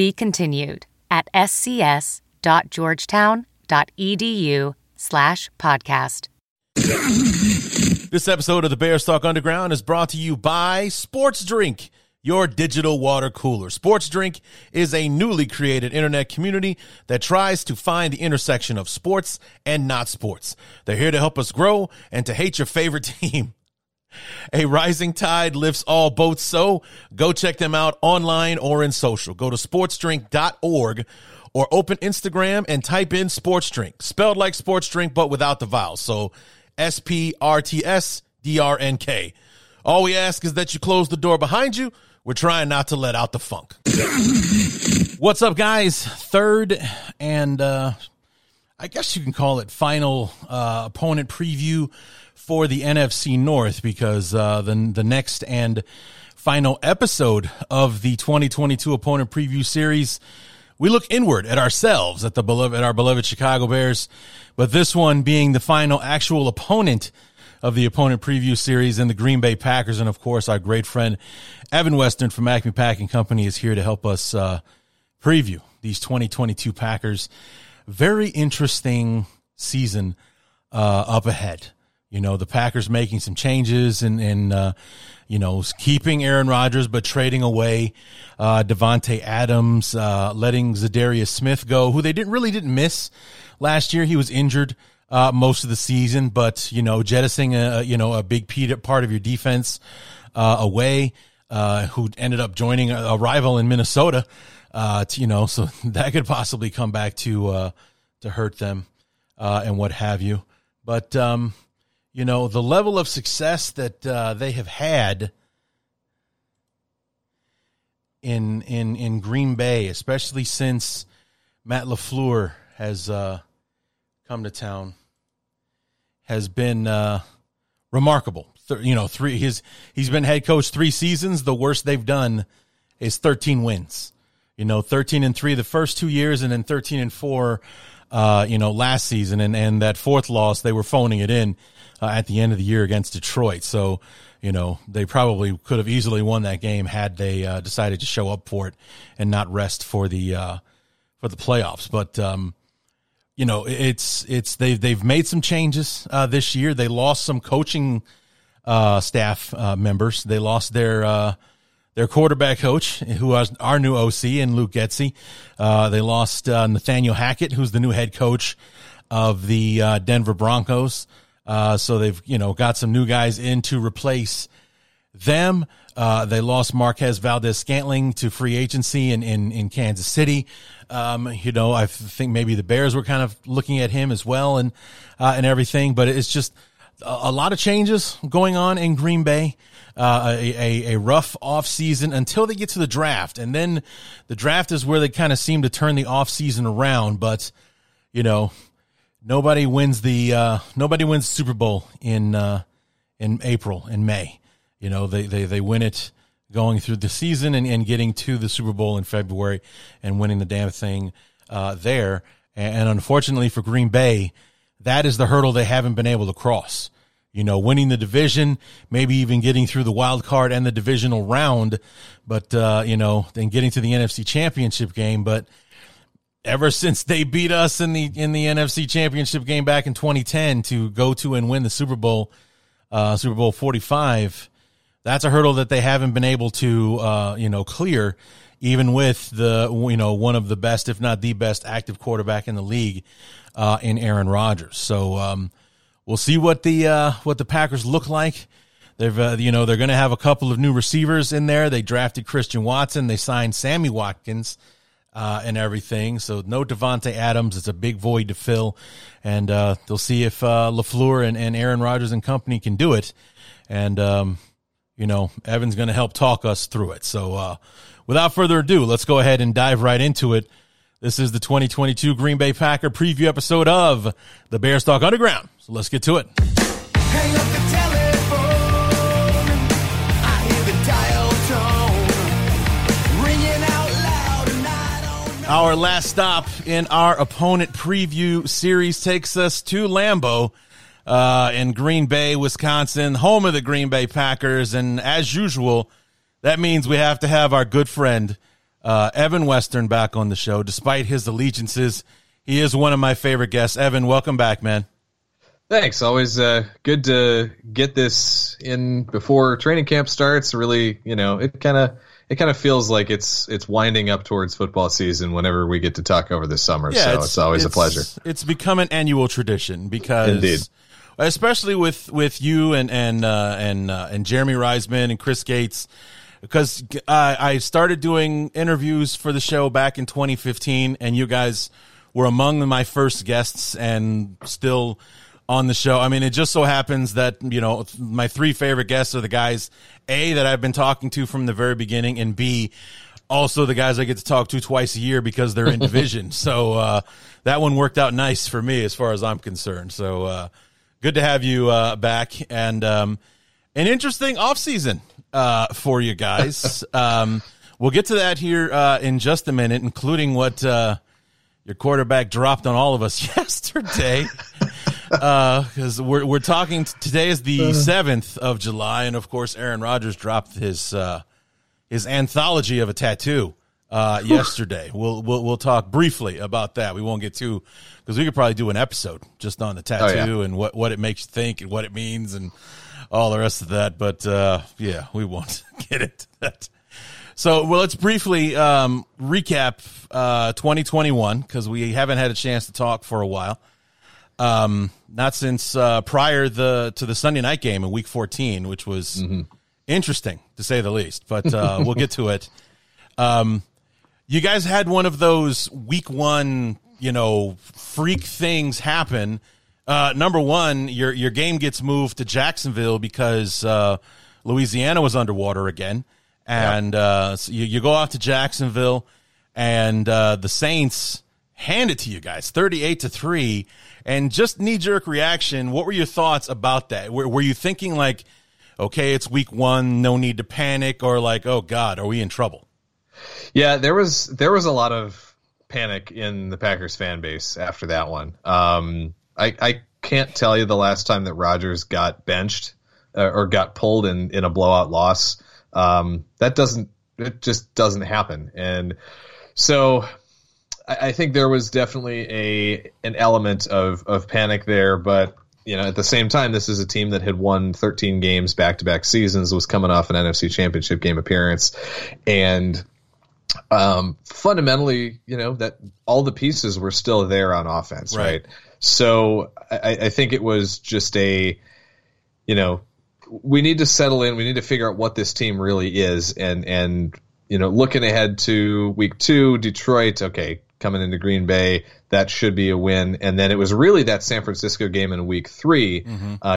Be continued at scs.georgetown.edu slash podcast. This episode of the Bears Talk Underground is brought to you by Sports Drink, your digital water cooler. Sports Drink is a newly created internet community that tries to find the intersection of sports and not sports. They're here to help us grow and to hate your favorite team. A rising tide lifts all boats, so go check them out online or in social. Go to sportsdrink.org or open Instagram and type in sports drink, spelled like sports drink, but without the vowels. So S P R T S D R N K. All we ask is that you close the door behind you. We're trying not to let out the funk. What's up, guys? Third and uh, I guess you can call it final uh, opponent preview for the NFC North because uh, the the next and final episode of the 2022 opponent preview series we look inward at ourselves at the beloved at our beloved Chicago Bears. But this one being the final actual opponent of the opponent preview series in the Green Bay Packers. And of course our great friend Evan Western from Acme Packing Company is here to help us uh, preview these 2022 Packers. Very interesting season uh, up ahead you know, the Packers making some changes and, and uh, you know, keeping Aaron Rodgers, but trading away uh, Davante Adams, uh, letting Za'Darius Smith go, who they didn't really didn't miss last year. He was injured uh, most of the season, but, you know, jettisoning a, you know, a big part of your defense uh, away, uh, who ended up joining a, rival in Minnesota, uh, to, you know, so that could possibly come back to, to hurt them and what have you. But, um, you know, the level of success that uh, they have had in in in Green Bay, especially since Matt LaFleur has uh, come to town, has been uh, remarkable. Th- you know, three his he's been head coach three seasons. The worst they've done is thirteen wins. You know, thirteen and three the first two years, and then thirteen and four. Uh, you know, last season, and and that fourth loss, they were phoning it in uh, at the end of the year against Detroit. So, you know, they probably could have easily won that game had they uh, decided to show up for it and not rest for the uh, for the playoffs. But um, you know, it's it's they've they've made some changes uh, this year. They lost some coaching uh, staff members. They lost their their quarterback coach, who was our new OC, and Luke Getsy. they lost Nathaniel Hackett, who's the new head coach of the Denver Broncos. Uh, so they've you know got some new guys in to replace them. Uh, they lost Marquez Valdes-Scantling to free agency in, in, in Kansas City. Um, you know, I think maybe the Bears were kind of looking at him as well and, uh, and everything, but it's just a, a, lot of changes going on in Green Bay. Uh, a, a, a rough off season until they get to the draft. And then the draft is where they kind of seem to turn the off season around. But, you know, nobody wins the uh, nobody wins Super Bowl in uh, in April and May. You know, they, they, they win it going through the season and, and getting to the Super Bowl in February and winning the damn thing uh, there. And, and unfortunately for Green Bay, that is the hurdle they haven't been able to cross. You know, winning the division, maybe even getting through the wild card and the divisional round, but uh, you know, then getting to the NFC Championship game. But ever since they beat us in the in the NFC Championship game back in 2010 to go to and win the Super Bowl, uh, Super Bowl 45. That's a hurdle that they haven't been able to, uh, you know, clear, even with the, you know, one of the best, if not the best, active quarterback in the league, uh, in Aaron Rodgers. So um, we'll see what the uh, what the Packers look like. They've, uh, you know, they're going to have a couple of new receivers in there. They drafted Christian Watson. They signed Sammy Watkins uh, and everything. So no Davante Adams. It's a big void to fill, and uh, they'll see if uh, LaFleur and, and Aaron Rodgers and company can do it. And um, you know, Evan's going to help talk us through it. So, uh, without further ado, let's go ahead and dive right into it. This is the 2022 Green Bay Packer preview episode of the Bears Talk Underground. So let's get to it. Our last stop in our opponent preview series takes us to Lambeau uh, in Green Bay, Wisconsin, home of the Green Bay Packers. And as usual, that means we have to have our good friend uh, Evan Western back on the show. Despite his allegiances, he is one of my favorite guests. Evan, welcome back, man. Thanks. Always uh, good to get this in before training camp starts. Really, you know, it kind of it kind of feels like it's it's winding up towards football season whenever we get to talk over the summer. Yeah, so it's, it's always it's, a pleasure. It's become an annual tradition because Indeed. especially with with you and and uh, and uh, and Jeremy Reisman and Chris Gates because I, I started doing interviews for the show back in 2015 and you guys were among my first guests and still on the show. I mean, it just so happens that, you know, my three favorite guests are the guys, A, that I've been talking to from the very beginning, and B, also the guys I get to talk to twice a year because they're in division. So uh, that one worked out nice for me as far as I'm concerned. So uh, good to have you uh, back. And um, an interesting offseason uh, for you guys. um, we'll get to that here uh, in just a minute, including what uh, your quarterback dropped on all of us yesterday because uh, we're we're talking. Today is the uh-huh. seventh of July, and of course, Aaron Rodgers dropped his uh, his anthology of a tattoo uh, yesterday. We'll we'll we'll talk briefly about that. We won't get too because we could probably do an episode just on the tattoo oh, yeah. and what what it makes you think and what it means and all the rest of that. But uh, yeah, we won't get into that. So, well, let's briefly um, recap uh, 2021 because we haven't had a chance to talk for a while. Um, not since uh, prior the to the Sunday night game in Week 14, which was mm-hmm. interesting to say the least. But uh, we'll get to it. Um, you guys had one of those Week One, you know, freak things happen. Uh, number one, your your game gets moved to Jacksonville because uh, Louisiana was underwater again, and uh, so you, you go off to Jacksonville, and uh, the Saints hand it to you guys, thirty-eight to three and just knee jerk reaction. What were your thoughts about that? Were, were you thinking like, okay, it's week one, no need to panic, or like, oh God, are we in trouble? Yeah, there was there was a lot of panic in the Packers fan base after that one. Um, I, I can't tell you the last time that Rodgers got benched uh, or got pulled in in a blowout loss. Um, that doesn't it just doesn't happen, and so I, think there was definitely a an element of of panic there, but you know, at the same time, this is a team that had won 13 games back to back seasons, was coming off an NFC Championship game appearance, and um, fundamentally, you know, that all the pieces were still there on offense, right? right? So I, I think it was just a, you know, we need to settle in. We need to figure out what this team really is, and and you know, looking ahead to week two, Detroit. Okay, coming into Green Bay. That should be a win. And then it was really that San Francisco game in week 3 mm-hmm. uh,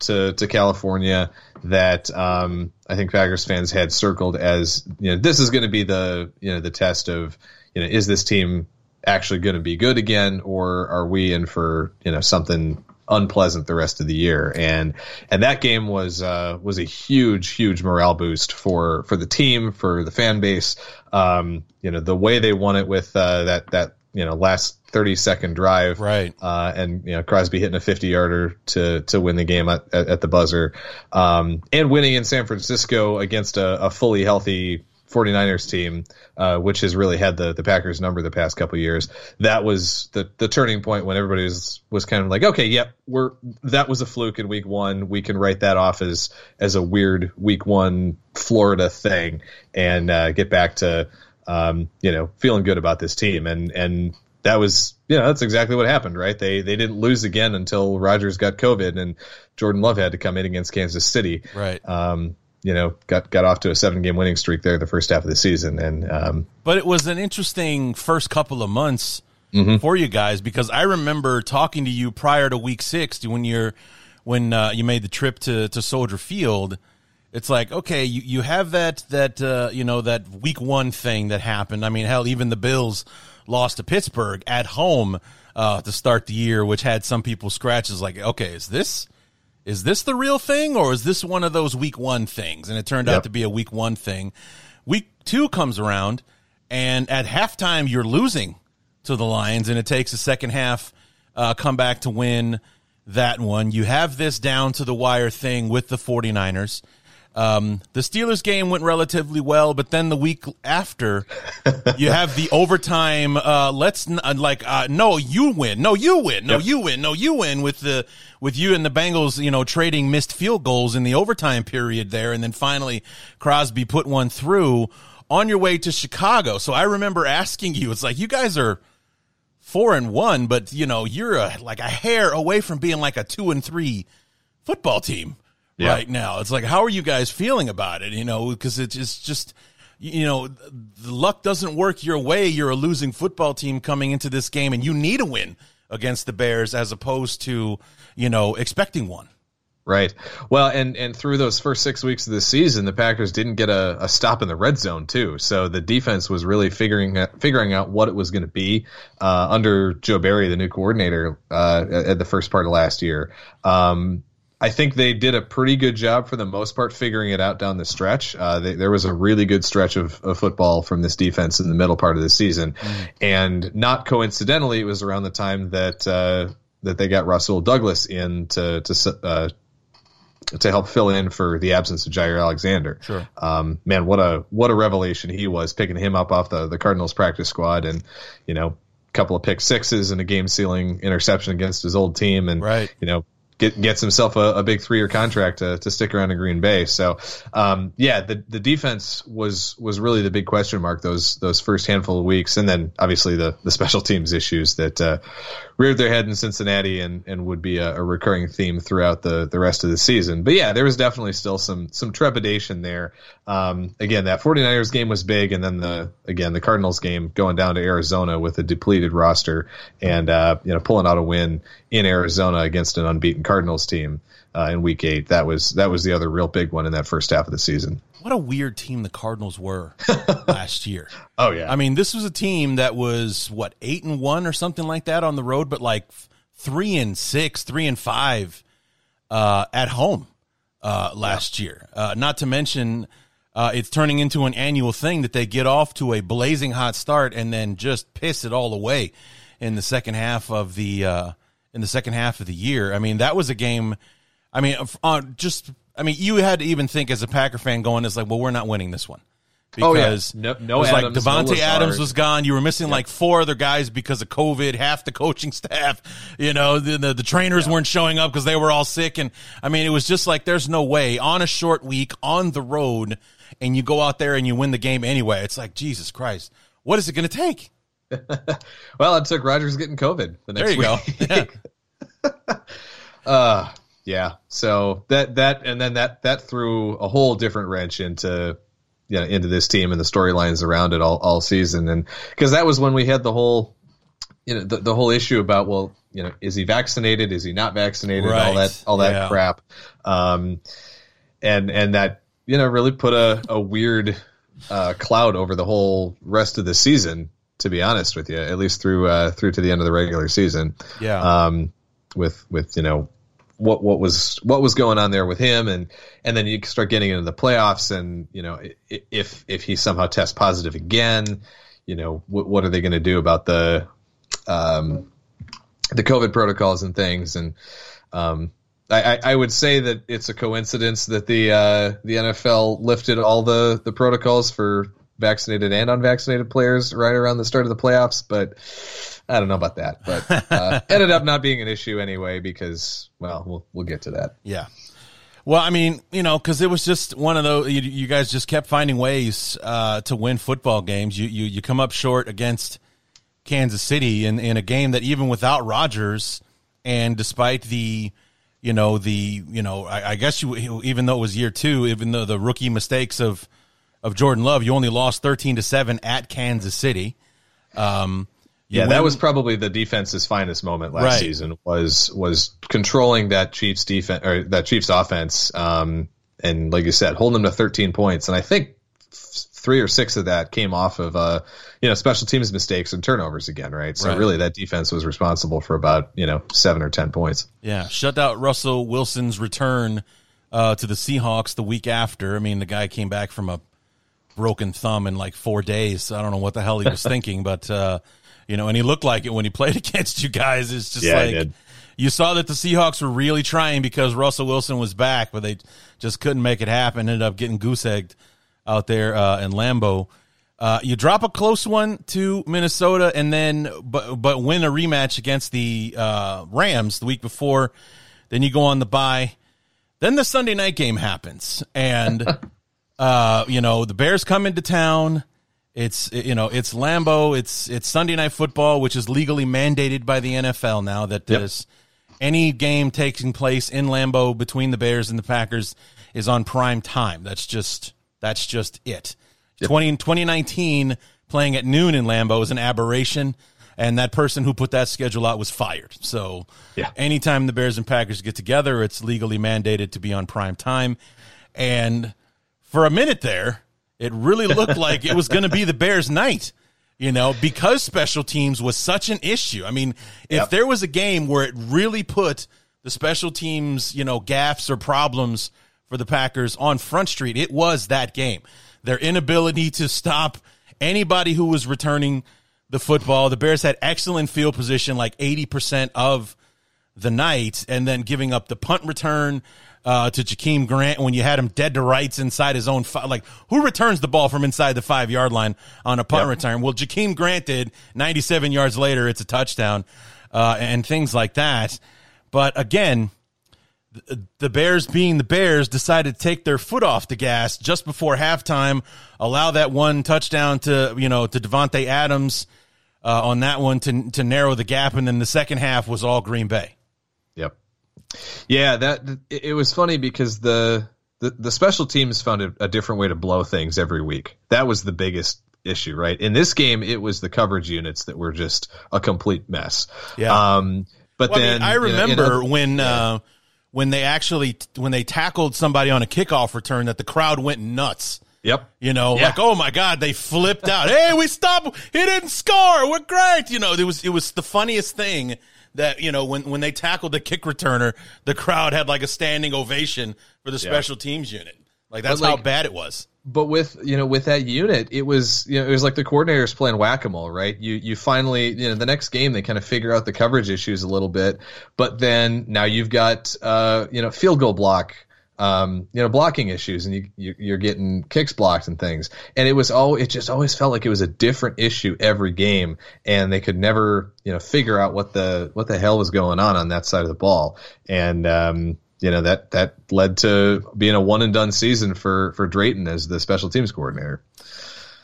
to to California that um, I think Packers fans had circled as you know this is going to be the you know the test of you know is this team actually going to be good again, or are we in for you know something unpleasant the rest of the year? And and that game was uh, was a huge huge morale boost for for the team for the fan base. Um, you know the way they won it with uh, that that you know last 30 second drive right. uh, and you know crosby hitting a 50 yarder to to win the game at, at, at the buzzer. Um, and winning in san francisco against a, a fully healthy 49ers team uh, which has really had the the packers number the past couple years. That was the the turning point when everybody was was kind of like okay yep we're that was a fluke in week one. We can write that off as as a weird week one florida thing and uh, get back to um, you know, feeling good about this team. And and that was you know that's exactly what happened, right? They they didn't lose again until Rodgers got COVID and Jordan Love had to come in against Kansas City. Right. Um, you know, got got off to a seven game winning streak there the first half of the season, and um, but it was an interesting first couple of months mm-hmm. for you guys because I remember talking to you prior to Week Six when you're when uh, you made the trip to to Soldier Field it's like okay you, you have that that uh, you know that week one thing that happened. I mean hell even the bills lost to pittsburgh at home uh, to start the year which had some people scratches like okay is this is this the real thing or is this one of those week one things? And it turned yep. out to be a week one thing. Week two comes around and at halftime you're losing to the lions and it takes a second half uh, comeback to win that one. You have this down to the wire thing with the 49ers um, the Steelers game went relatively well, but then the week after, you have the overtime. Uh, let's n- uh, like uh, no, you win, no, you win, no, yep. you win, no, you win with the with you and the Bengals, you know, trading missed field goals in the overtime period there, and then finally Crosby put one through on your way to Chicago. So I remember asking you, it's like you guys are four and one, but you know you're a, like a hair away from being like a two and three football team yeah. right now. It's like, how are you guys feeling about it? You know, because it's just, you know, the luck doesn't work your way. You're a losing football team coming into this game, and you need a win against the Bears as opposed to, you know, expecting one. Right. Well, and and through those first six weeks of the season, the Packers didn't get a, a stop in the red zone too. So the defense was really figuring out, figuring out what it was going to be uh, under Joe Barry, the new coordinator, uh, at the first part of last year. Um, I think they did a pretty good job for the most part figuring it out down the stretch. Uh, they, there was a really good stretch of, of, football from this defense in the middle part of the season, mm. and not coincidentally, it was around the time that uh, that they got Rasul Douglas in to to uh, to help fill in for the absence of Jaire Alexander. Sure. Um, man, what a what a revelation he was picking him up off the the Cardinals practice squad, and you know a couple of pick sixes and a game sealing interception against his old team and right. you know get, gets himself a, a big three year contract to, to stick around in Green Bay. So, um, yeah, the, the defense was, was really the big question mark those, those first handful of weeks. And then obviously the, the special teams issues that, uh, reared their head in Cincinnati and, and would be a, a, recurring theme throughout the, the rest of the season. But yeah, there was definitely still some, some trepidation there. Um, again, that 49ers game was big. And then the, again, the Cardinals game going down to Arizona with a depleted roster and, uh, you know, pulling out a win in Arizona against an unbeaten Cardinals team. Uh, in Week Eight, that was that was the other real big one in that first half of the season. What a weird team the Cardinals were last year. Oh yeah, I mean this was a team that was what eight and one or something like that on the road, but like three and six, three and five uh, at home uh, last yeah. year. Uh, not to mention. Uh, it's turning into an annual thing that they get off to a blazing hot start and then just piss it all away in the second half of the uh, in the second half of the year. I mean, that was a game. I mean, uh, just I mean, you had to even think as a Packer fan going, "Is like, well, we're not winning this one." Because oh, yeah. no, no it was Adams, like Davante no Adams was gone. You were missing yep. like four other guys because of COVID. Half the coaching staff, you know, the the, the trainers weren't showing up because they were all sick. And I mean, it was just like there's no way on a short week on the road, and you go out there and you win the game anyway. It's like Jesus Christ, what is it going to take? well, it took Rodgers getting COVID. The next there you week. go. Yeah. uh, yeah. So that that and then that that threw a whole different wrench into you know, into this team and the storylines around it all all season, and because that was when we had the whole you know the, the whole issue about well you know is he vaccinated is he not vaccinated right. all that all that yeah. crap um and and that you know really put a, a weird uh, cloud over the whole rest of the season to be honest with you, at least through uh, through to the end of the regular season. Yeah. Um, with with you know what what was what was going on there with him, and and then you start getting into the playoffs, and you know if if he somehow tests positive again, you know what what are they going to do about the um, the COVID protocols and things, and um, I, I would say that it's a coincidence that the uh, the NFL lifted all the the protocols for vaccinated and unvaccinated players right around the start of the playoffs, but I don't know about that. But uh, ended up not being an issue anyway because well, we'll we'll get to that. Yeah. Well, I mean, you know, because it was just one of those. You, you guys just kept finding ways uh, to win football games. You, you you come up short against Kansas City in in a game that even without Rodgers and despite the you know the you know I, I, guess you even though it was year two, even though the rookie mistakes of of Jordan Love, you only lost thirteen to seven at Kansas City. Um, yeah, win. that was probably the defense's finest moment last right. season was was controlling that Chiefs defense or that Chiefs offense, um, and like you said, holding them to thirteen points. And I think three or six of that came off of uh, you know special teams mistakes and turnovers again, right? So right. really, that defense was responsible for about you know seven or ten points. Yeah, shut out Russell Wilson's return uh, to the Seahawks the week after. I mean, the guy came back from a broken thumb in like four days. I don't know what the hell he was thinking, but uh, you know, and he looked like it when he played against you guys. It's just yeah, like you saw that the Seahawks were really trying because Russell Wilson was back, but they just couldn't make it happen. Ended up getting goose egged out there uh, in Lambeau. Uh, you drop a close one to Minnesota, and then but but win a rematch against the uh, Rams the week before. Then you go on the bye. Then the Sunday night game happens, and uh, you know the Bears come into town. It's you know it's Lambeau. It's it's Sunday night football, which is legally mandated by the NFL now. That yep. any game taking place in Lambeau between the Bears and the Packers is on prime time. That's just that's just it. Yep. 20, 2019 playing at noon in Lambeau is an aberration, and that person who put that schedule out was fired. So, yeah. anytime the Bears and Packers get together, it's legally mandated to be on prime time. And for a minute there, it really looked like it was going to be the Bears' night you know, because special teams was such an issue. I mean, if yep. there was a game where it really put the special teams, you know, gaffes or problems for the Packers on Front Street. It was that game. Their inability to stop anybody who was returning the football. The Bears had excellent field position, like 80% of the night, and then giving up the punt return uh, to Jakeem Grant when you had him dead to rights inside his own. Fi- like, who returns the ball from inside the five yard line on a punt yep. return? Well, Jakeem Grant did. 97 yards later, it's a touchdown, uh, and things like that. But again, the Bears, being the Bears, decided to take their foot off the gas just before halftime, allow that one touchdown to you know to Davante Adams uh, on that one to to narrow the gap, and then the second half was all Green Bay. Yep. Yeah, that it was funny because the the, the special teams found a, a different way to blow things every week. That was the biggest issue, right? In this game, it was the coverage units that were just a complete mess. Yeah. Um, but well, then I, mean, I remember you know, when. Yeah. Uh, when they actually when they tackled somebody on a kickoff return that the crowd went nuts. Yep. You know, yeah. like oh my god, they flipped out. hey, we stopped. He didn't score. We're great. You know, it was it was the funniest thing that you know when when they tackled the kick returner, the crowd had like a standing ovation for the special teams unit. Like that's like, how bad it was. but with you know with that unit it was you know it was like the coordinators playing whack-a-mole right? You you finally you know the next game they kind of figure out the coverage issues a little bit but then now you've got uh you know field goal block um you know blocking issues and you, you are getting kicks blocked and things and it was all it just always felt like it was a different issue every game and they could never you know figure out what the what the hell was going on on that side of the ball and um you know that that led to being a one and done season for for Drayton as the special teams coordinator.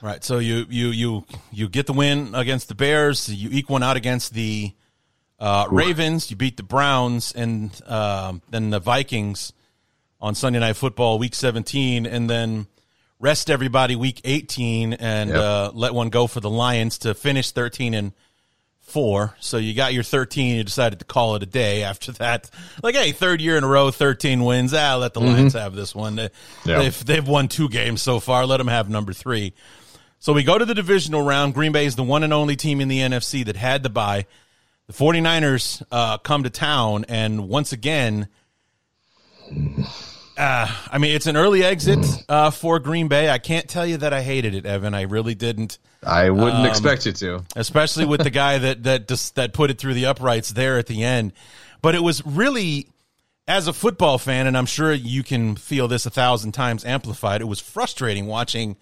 Right. So you you you you get the win against the Bears. You eke one out against the uh, Ravens. You beat the Browns and uh, then the Vikings on Sunday Night Football, Week 17, and then rest everybody Week 18 and yep. uh, let one go for the Lions to finish 13 and four. So you got your 13. You decided to call it a day after that. Like, hey, third year in a row, 13 wins. Ah, let the mm-hmm. Lions have this one. They, yeah. they've, they've won two games so far. Let them have number three. So we go to the divisional round. Green Bay is the one and only team in the NFC that had the bye. The 49ers uh, come to town, and once again, uh, I mean, it's an early exit uh, for Green Bay. I can't tell you that I hated it, Evan. I really didn't, I wouldn't Um, expect you to. especially with the guy that that just, that put it through the uprights there at the end. But it was really, as a football fan, and I'm sure you can feel this a thousand times amplified. It was frustrating watching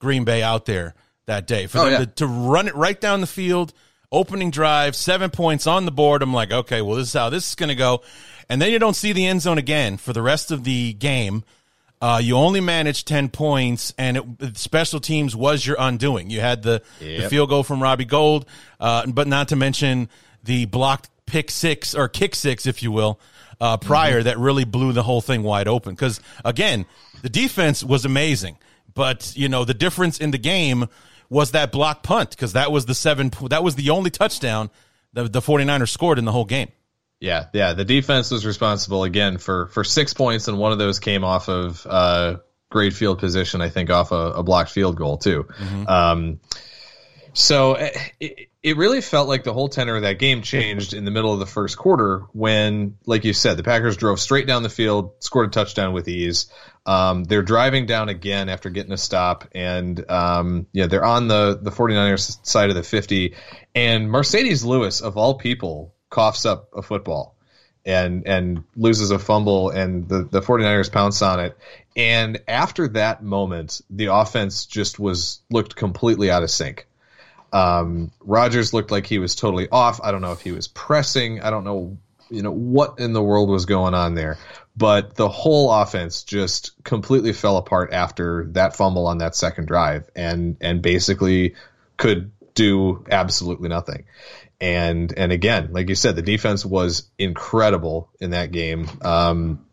Green Bay out there that day for Oh, them yeah. to, to run it right down the field, opening drive, seven points on the board. I'm like, okay, well, this is how this is going to go. And then you don't see the end zone again for the rest of the game. Uh, you only managed 10 points, and it, special teams was your undoing. You had the, the field goal from Robbie Gould, uh, but not to mention the blocked pick six or kick six, if you will, uh, prior that really blew the whole thing wide open. Because, again, the defense was amazing, but, you know, the difference in the game was that block punt because that was the seven, that was the only touchdown the, the 49ers scored in the whole game. Yeah, yeah. The defense was responsible again for for six points, and one of those came off of uh, great field position. I think off a, a blocked field goal too. Um, so eh, it, it really felt like the whole tenor of that game changed in the middle of the first quarter when, like you said, the Packers drove straight down the field, scored a touchdown with ease. Um, they're driving down again after getting a stop, and um, yeah, they're on the the 49ers side of the 50, and Marcedes Lewis of all people coughs up a football and and loses a fumble and the, the 49ers pounce on it. And after that moment the offense just was looked completely out of sync. Um, Rodgers looked like he was totally off. I don't know if he was pressing. I don't know you know what in the world was going on there. But the whole offense just completely fell apart after that fumble on that second drive and and basically could do absolutely nothing and and again, like you said, the defense was incredible in that game. Um,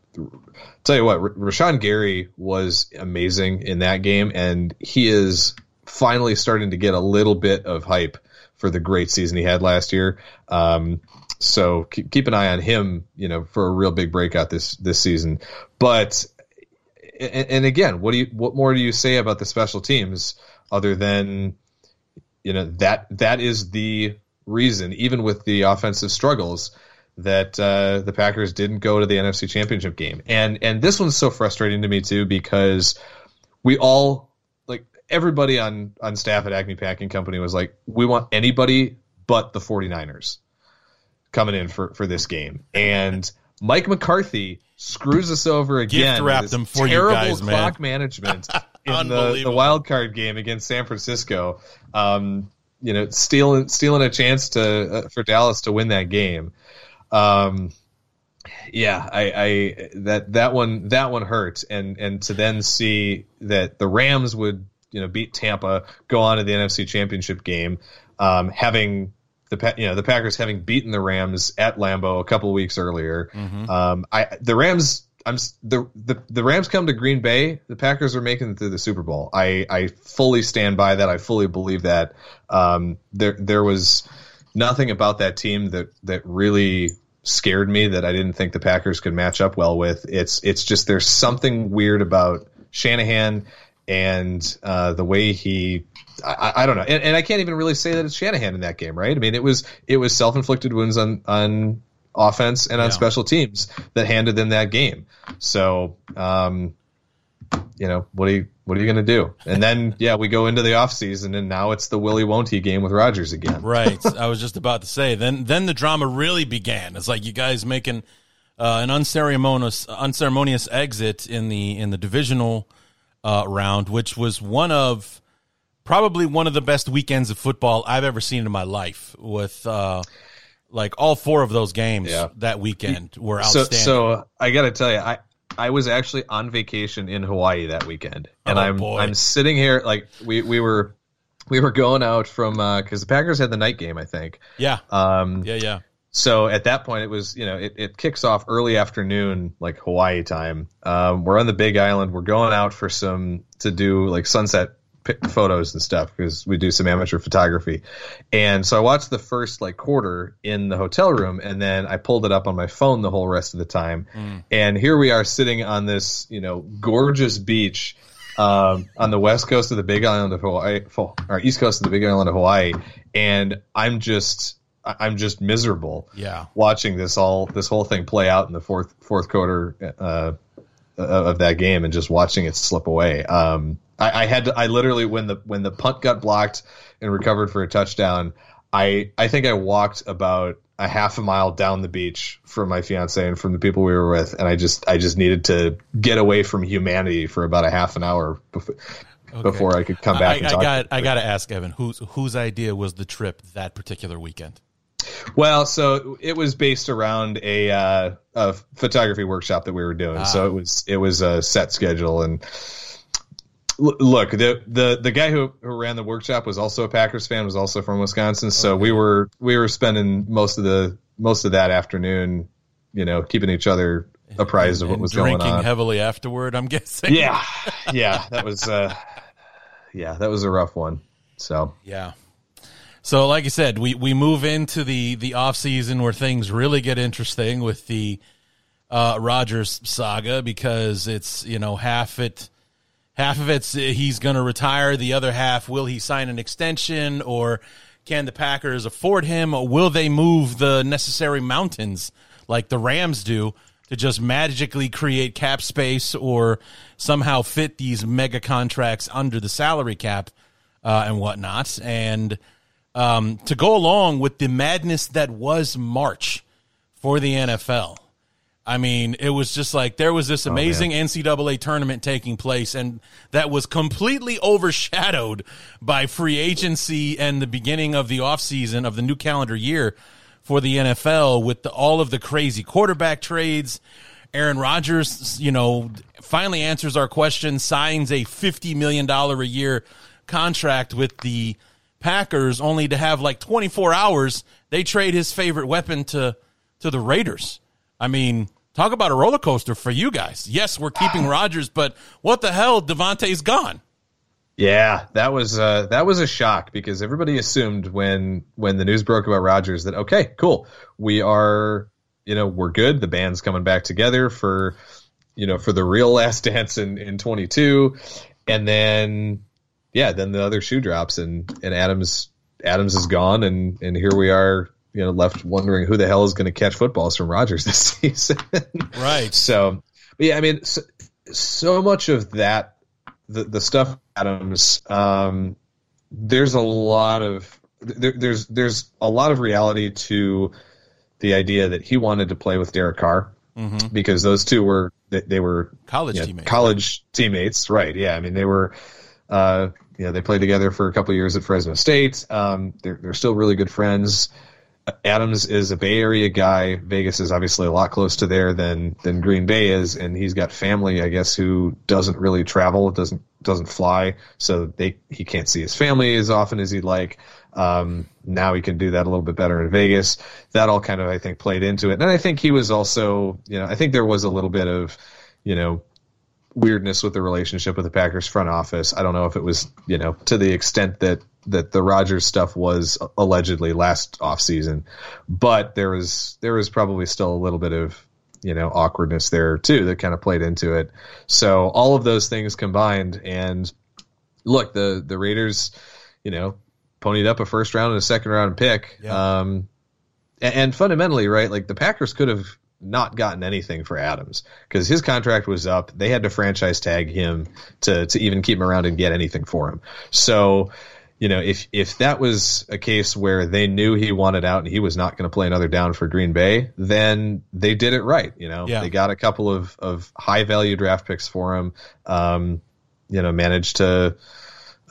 tell you what, R- Rashan Gary was amazing in that game, and he is finally starting to get a little bit of hype for the great season he had last year. Um, so keep, keep an eye on him, you know, for a real big breakout this this season. But and, and again, what do you what more do you say about the special teams other than you know that that is the reason, even with the offensive struggles, that uh, the Packers didn't go to the NFC Championship game. And and this one's so frustrating to me too because we all like everybody on on staff at Acme Packing Company was like, we want anybody but the 49ers coming in for for this game. And Mike McCarthy screws us over again. Gift wrapped them for you terrible guys, man. clock management in the, the wild card game against San Francisco. Um, you know, stealing stealing a chance to uh, for Dallas to win that game. Um, yeah, I, I that that one that one hurt, and and to then see that the Rams would you know beat Tampa, go on to the NFC Championship game, um, having the you know the Packers having beaten the Rams at Lambeau a couple weeks earlier. Um, I the Rams. I'm the, the the Rams come to Green Bay. The Packers are making it to the Super Bowl. I, I fully stand by that. I fully believe that. Um, there there was nothing about that team that that really scared me that I didn't think the Packers could match up well with. It's it's just there's something weird about Shanahan and uh, the way he. I, I- I don't know, and, and I can't even really say that it's Shanahan in that game, right? I mean, it was it was self inflicted wounds on on offense and on Yeah. special teams that handed them that game. So, um, you know, what are you what are you going to do? And then yeah, we go into the offseason and now it's the Willie won't he game with Rodgers again. Right. I was just about to say. Then then the drama really began. It's like you guys making uh, an unceremonious unceremonious exit in the in the divisional uh, round, which was one of probably one of the best weekends of football I've ever seen in my life. With uh, like all four of those games Yeah. that weekend were So, outstanding. so I got to tell you, I I was actually on vacation in Hawaii that weekend, and Oh, I'm boy. I'm sitting here like we we were we were going out from because the Packers had the night game, I think. yeah, Um, yeah, yeah. so at that point, it was you know it, it kicks off early afternoon, like Hawaii time. Um, we're on the Big Island. We're going out for some to do like sunset photos and stuff because we do some amateur photography. And so I watched the first like quarter in the hotel room, and then I pulled it up on my phone the whole rest of the time. And here we are sitting on this you know gorgeous beach um, on the west coast of the Big Island of Hawaii, or east coast of the Big Island of Hawaii, and I'm just I'm just miserable. Yeah. watching this all this whole thing play out in the fourth fourth quarter uh, of that game and just watching it slip away. Um, I, I had to, I literally when the when the punt got blocked and recovered for a touchdown, I I think I walked about a half a mile down the beach from my fiance and from the people we were with, and I just I just needed to get away from humanity for about a half an hour before, okay. before I could come back. I, I got I got to ask Evan, whose whose idea was the trip that particular weekend? Well, so it was based around a, uh, a photography workshop that we were doing. Ah. So it was it was a set schedule and look the the the guy who, who ran the workshop was also a Packers fan was also from Wisconsin. So okay. we were we were spending most of the most of that afternoon you know keeping each other apprised and, of what was going on. drinking heavily afterward I'm guessing. Yeah. Yeah that was uh yeah that was a rough one. So. Yeah. So like I said we we move into the the off season where things really get interesting with the uh Rodgers saga because it's you know half it half of it's uh, he's going to retire. The other half, will he sign an extension or can the Packers afford him? Or will they move the necessary mountains like the Rams do to just magically create cap space or somehow fit these mega contracts under the salary cap uh, and whatnot? And um, to go along with the madness that was March for the NFL I mean, it was just like there was this oh, amazing oh, NCAA tournament taking place, and that was completely overshadowed by free agency and the beginning of the offseason of the new calendar year for the NFL with the, all of the crazy quarterback trades. Aaron Rodgers, you know, finally answers our question, signs a $50 million a year contract with the Packers, only to have like 24 hours. They trade his favorite weapon to, to the Raiders. I mean, Talk about a roller coaster for you guys. Yes, we're keeping Rodgers, but what the hell? Davante's gone. Yeah, that was uh, that was a shock because everybody assumed when when the news broke about Rodgers that okay, cool, we are you know we're good. The band's coming back together for you know for the real Last Dance in in 22, and then yeah, then the other shoe drops and and Adams Adams is gone and and here we are you know left wondering who the hell is going to catch footballs from Rodgers this season. right. So, yeah, I mean, so, so, much of that, the the stuff Adams, um, there's a lot of there, there's there's a lot of reality to the idea that he wanted to play with Derek Carr mm-hmm. because those two were they, they were college you know, teammates. College teammates, right? Yeah, I mean they were. Uh, you know, they played together for a couple years at Fresno State. Um, they're, they're still really good friends. Adams is a Bay Area guy. Vegas is obviously a lot closer to there than than Green Bay is, and he's got family, I guess, who doesn't really travel, doesn't doesn't fly, so they he can't see his family as often as he'd like. Um, now he can do that a little bit better in Vegas. That all kind of I think played into it, and I think he was also, you know, I think there was a little bit of, you know, weirdness with the relationship with the Packers front office. I don't know if it was, you know, to the extent that that the Rodgers stuff was allegedly last offseason, but there was there was probably still a little bit of you know awkwardness there too that kind of played into it. So all of those things combined, and look, the the Raiders, you know, ponied up a first round and a second round pick. Yeah. Um, and, and fundamentally, right, like the Packers could have not gotten anything for Adams because his contract was up. They had to franchise tag him to to even keep him around and get anything for him. So you know, if if that was a case where they knew he wanted out and he was not going to play another down for Green Bay, then they did it right. You know, yeah. they got a couple of of high value draft picks for him. Um, you know, managed to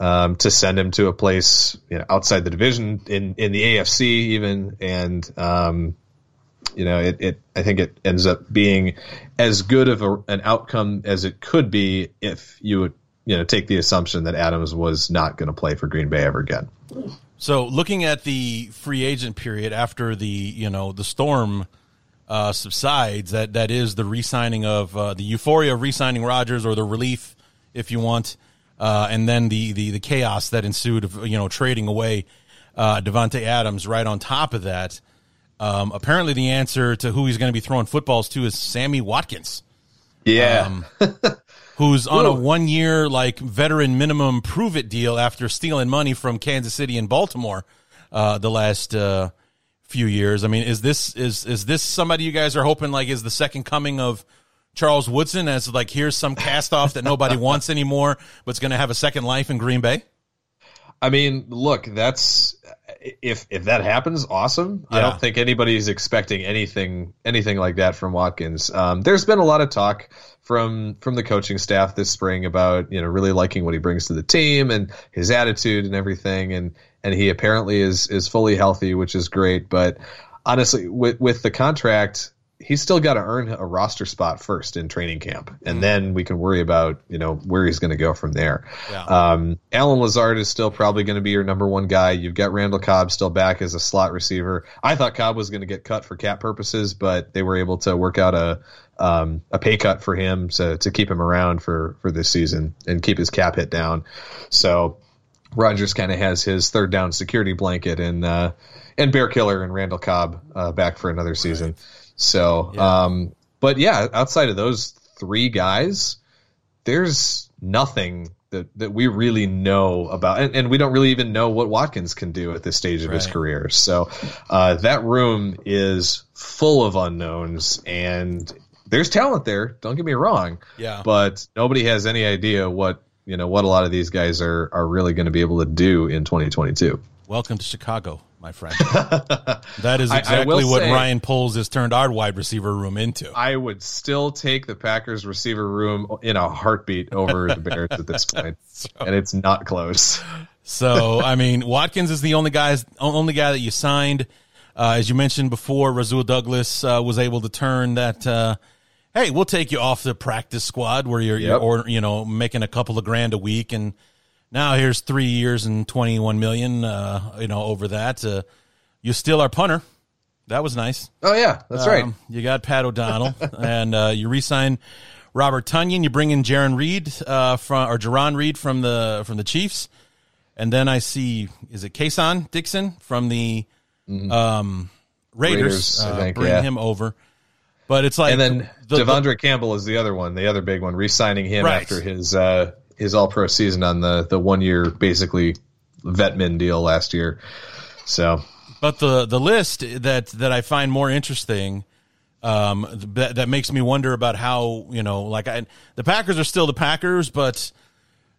um, to send him to a place you know outside the division in in the AFC even, and um, you know, it, it I think it ends up being as good of a, an outcome as it could be if you would you know take the assumption that Adams was not going to play for Green Bay ever again. So, looking at the free agent period after the you know the storm uh, subsides, that that is the re-signing of uh, the euphoria of re-signing Rodgers or the relief, if you want, uh, and then the, the the chaos that ensued of you know trading away uh, Davante Adams right on top of that. Um, apparently, the answer to who he's going to be throwing footballs to is Sammy Watkins. Yeah. Um, who's on a one year like veteran minimum prove it deal after stealing money from Kansas City and Baltimore uh, the last uh, few years. I mean, is this is is this somebody you guys are hoping like is the second coming of Charles Woodson as like here's some cast off that nobody wants anymore, but's going to have a second life in Green Bay? I mean, look, that's if if that happens, awesome. I don't think anybody's expecting anything anything like that from Watkins. Um, there's been a lot of talk from from the coaching staff this spring about you know really liking what he brings to the team and his attitude and everything, and and he apparently is is fully healthy, which is great. But honestly, with with the contract. He's still got to earn a roster spot first in training camp, and then we can worry about you know where he's going to go from there. Yeah. Um, Allen Lazard is still probably going to be your number one guy. You've got Randall Cobb still back as a slot receiver. I thought Cobb was going to get cut for cap purposes, but they were able to work out a um, a pay cut for him to to keep him around for for this season and keep his cap hit down. So Rodgers kind of has his third down security blanket and uh, and Bear Killer and Randall Cobb uh, back for another season. So, um, but yeah, outside of those three guys, there's nothing that, that we really know about, and, and we don't really even know what Watkins can do at this stage of his career. So uh, that room is full of unknowns, and there's talent there. Don't get me wrong, Yeah. but nobody has any idea what you know what a lot of these guys are are really going to be able to do in 2022. Welcome to Chicago, my friend. that is exactly what say- Ryan Poles has turned our wide receiver room into. I would still take the Packers receiver room in a heartbeat over the Bears at this point, and it's not close. So, I mean, Watkins is the only guys, only guy that you signed. Uh, as you mentioned before, Rasul Douglas uh, was able to turn that. Uh, hey, we'll take you off the practice squad where you're, you're or, you know making a couple of grand a week, and now here's three years and twenty one million. Uh, you know, over that, uh, you still our punter. That was nice. Oh yeah, that's right. Um, you got Pat O'Donnell, and uh, you re-sign Robert Tonyan. You bring in Jarran Reed uh, from or Jarran Reed from the from the Chiefs, and then I see is it Keisean Nixon from the um, Raiders? Raiders, I uh, think, bring yeah. him over, but it's like and then the- the- De'Vondre Campbell is the other one, the other big one, re-signing him Right. after his uh, his All Pro season on the the one year basically vetmin deal last year. So But the the list that that I find more interesting, um, that that makes me wonder about how you know, like I, the Packers are still the Packers, but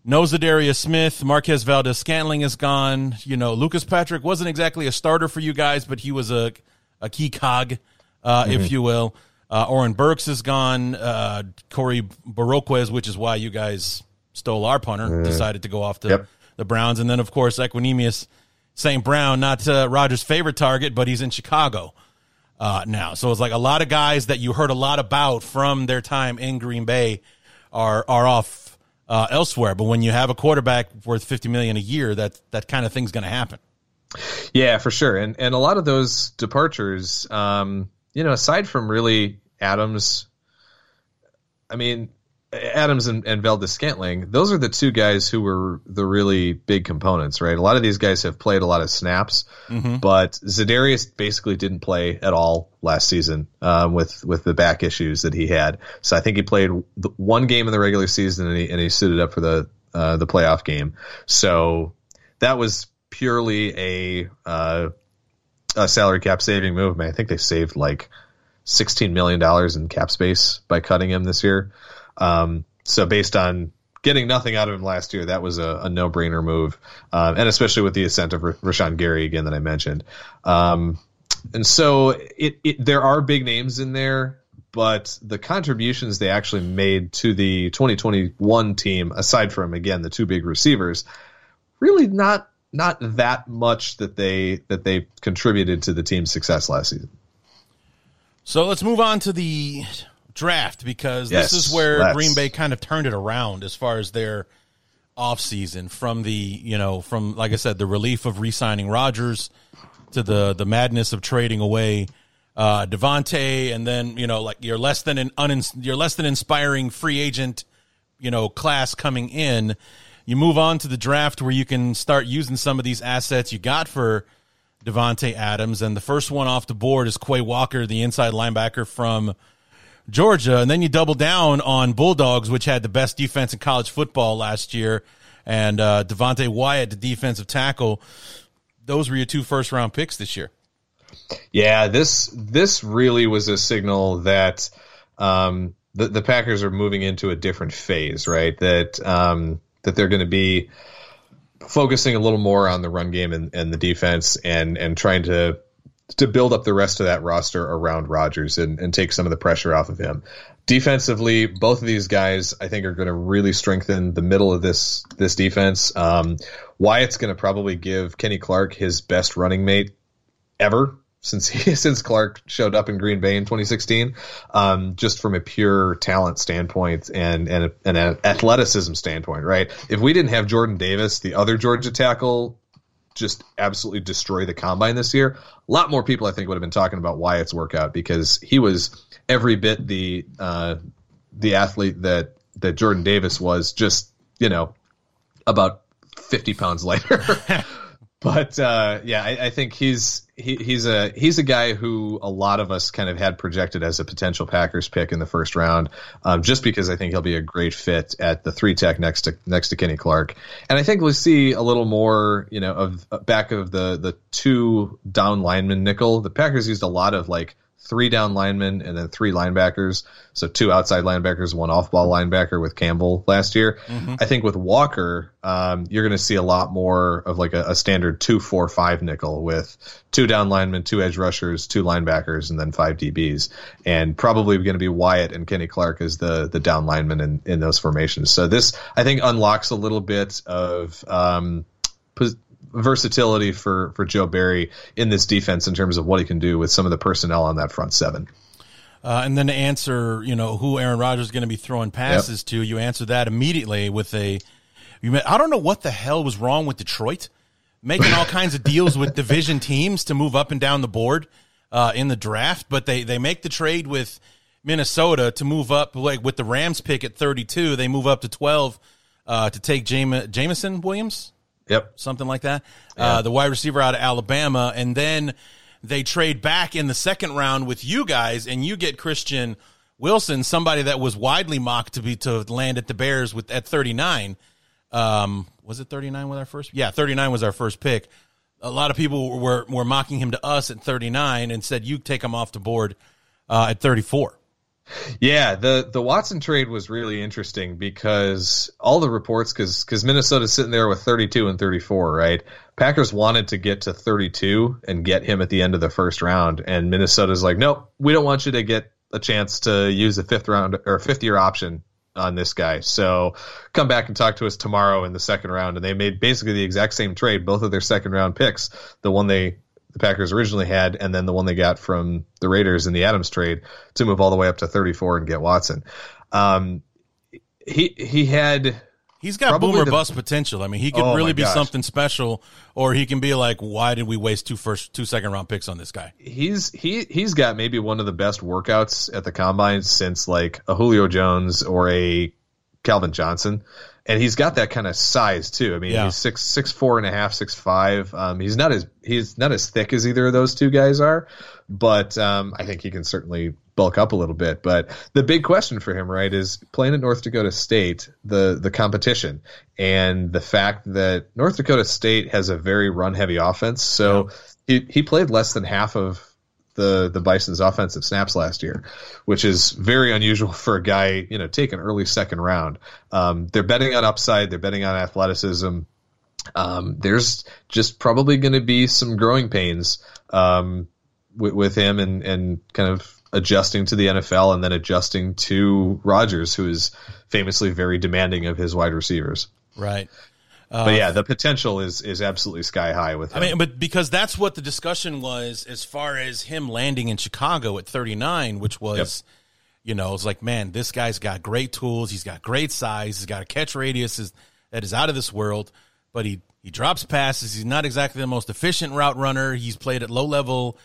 no Za'Darius Smith, Marquez Valdes-Scantling is gone. You know, Lucas Patrick wasn't exactly a starter for you guys, but he was a a key cog, uh, if you will. Uh, Oren Burks is gone. Uh, Corey Bojorquez, which is why you guys stole our punter, decided to go off the Yep. the Browns, and then of course Equanimeous St. Brown, not uh, Rodgers' favorite target, but he's in Chicago uh, now. So it's like a lot of guys that you heard a lot about from their time in Green Bay are are off uh, elsewhere. But when you have a quarterback worth fifty million a year, that that kind of thing's going to happen. Yeah, for sure. And and a lot of those departures, um, you know, aside from really Adams, I mean, Adams and, and Valdes-Scantling, those are the two guys who were the really big components, right? A lot of these guys have played a lot of snaps, but Za'Darius basically didn't play at all last season um, with with the back issues that he had. So I think he played the one game in the regular season and he and he suited up for the uh, the playoff game. So that was purely a uh, a salary cap saving move. Man, I think they saved like sixteen million dollars in cap space by cutting him this year. Um, so based on getting nothing out of him last year, that was a, a no brainer move, um, and especially with the ascent of R- Rashan Gary again that I mentioned. Um, and so it, it there are big names in there. But the contributions they actually made to the 2021 team, aside from again the two big receivers, really not not that much that they that they contributed to the team's success last season. So let's move on to the draft because Yes, this is where let's. Green Bay kind of turned it around as far as their offseason from the, you know, from like I said, the relief of re-signing Rodgers to the the madness of trading away uh Davante and then, you know, like you're less than an unins- you're less than inspiring free agent, you know, class coming in. You move on to the draft where you can start using some of these assets you got for Davante Adams, and the first one off the board is Quay Walker, the inside linebacker from Georgia, and then you double down on Bulldogs, which had the best defense in college football last year, and uh, Devonte Wyatt, the defensive tackle. Those were your two first round picks this year. Yeah, this this really was a signal that um, the the Packers are moving into a different phase, right? That um, that they're going to be focusing a little more on the run game and, and the defense, and and trying to to build up the rest of that roster around Rodgers and, and take some of the pressure off of him. Defensively, both of these guys I think are going to really strengthen the middle of this this defense. Um, Wyatt's going to probably give Kenny Clark his best running mate ever since he, since Clark showed up in Green Bay in 2016, um, just from a pure talent standpoint and and, a, and an athleticism standpoint, right? If we didn't have Jordan Davis, the other Georgia tackle, just absolutely destroy the combine this year, a lot more people I think would have been talking about Wyatt's workout because he was every bit the uh, the athlete that that Jordan Davis was, just you know about 50 pounds lighter. but uh, yeah, I, I, think he's he, he's a he's a guy who a lot of us kind of had projected as a potential Packers pick in the first round, um, just because I think he'll be a great fit at the three tech next to next to Kenny Clark, and I think we'll see a little more, you know, of back of the the two down lineman nickel. The Packers used a lot of like three down linemen and then three linebackers. So two outside linebackers, one off ball linebacker with Campbell last year. Mm-hmm. I think with Walker, um, you're going to see a lot more of like a, a, standard two, four, five nickel with two down linemen, two edge rushers, two linebackers, and then five DBs. And probably going to be Wyatt and Kenny Clark as the, the down linemen in, in those formations. So this, I think, unlocks a little bit of, um, versatility for for Joe Barry in this defense in terms of what he can do with some of the personnel on that front seven. Uh, and then to answer, you know, who Aaron Rodgers is going to be throwing passes yep. to, you answer that immediately with a. You met, I don't know what the hell was wrong with Detroit, making all kinds of deals with division teams to move up and down the board uh, in the draft, but they they make the trade with Minnesota to move up, like with the Rams pick at thirty two, they move up to twelve uh, to take Jame, Jameson Williams. Yep. Something like that. Yeah. Uh, the wide receiver out of Alabama. And then they trade back in the second round with you guys, and you get Christian Wilson, somebody that was widely mocked to be to land at the Bears with at 39. Um, was it 39 with our first? Yeah, 39 was our first pick. A lot of people were were mocking him to us at 39 and said you take him off the board uh, at 34. Yeah, the the Watson trade was really interesting because all the reports because because Minnesota's sitting there with 32 and 34, right? Packers wanted to get to 32 and get him at the end of the first round, and Minnesota's like, nope, we don't want you to get a chance to use a fifth round or fifth year option on this guy. So come back and talk to us tomorrow in the second round. And they made basically the exact same trade, both of their second round picks. The one they the Packers originally had, and then the one they got from the Raiders in the Adams trade to move all the way up to 34 and get Watson. Um, he he had He's got boomer the, bust potential. I mean, he could oh really be gosh. something special, or he can be like, "Why did we waste two first, two second round picks on this guy?" He's he he's got maybe one of the best workouts at the combine since like a Julio Jones or a Calvin Johnson and he's got that kind of size too. I mean, yeah. he's six six four and a half, six five. Um, he's not as he's not as thick as either of those two guys are, but um, I think he can certainly bulk up a little bit. But the big question for him, right, is playing at North Dakota State, the the competition, and the fact that North Dakota State has a very run heavy offense. So yeah. he he played less than half of the the Bison's offensive snaps last year, which is very unusual for a guy you know taken early second round. Um, they're betting on upside. They're betting on athleticism. Um, there's just probably going to be some growing pains um, with, with him and and kind of adjusting to the NFL and then adjusting to Rodgers, who is famously very demanding of his wide receivers. Right. Uh, but yeah, the potential is is absolutely sky high with him. I mean, but because that's what the discussion was as far as him landing in Chicago at 39, which was, yep. you know, it's like, man, this guy's got great tools. He's got great size. He's got a catch radius that is out of this world. But he he drops passes. He's not exactly the most efficient route runner. He's played at low level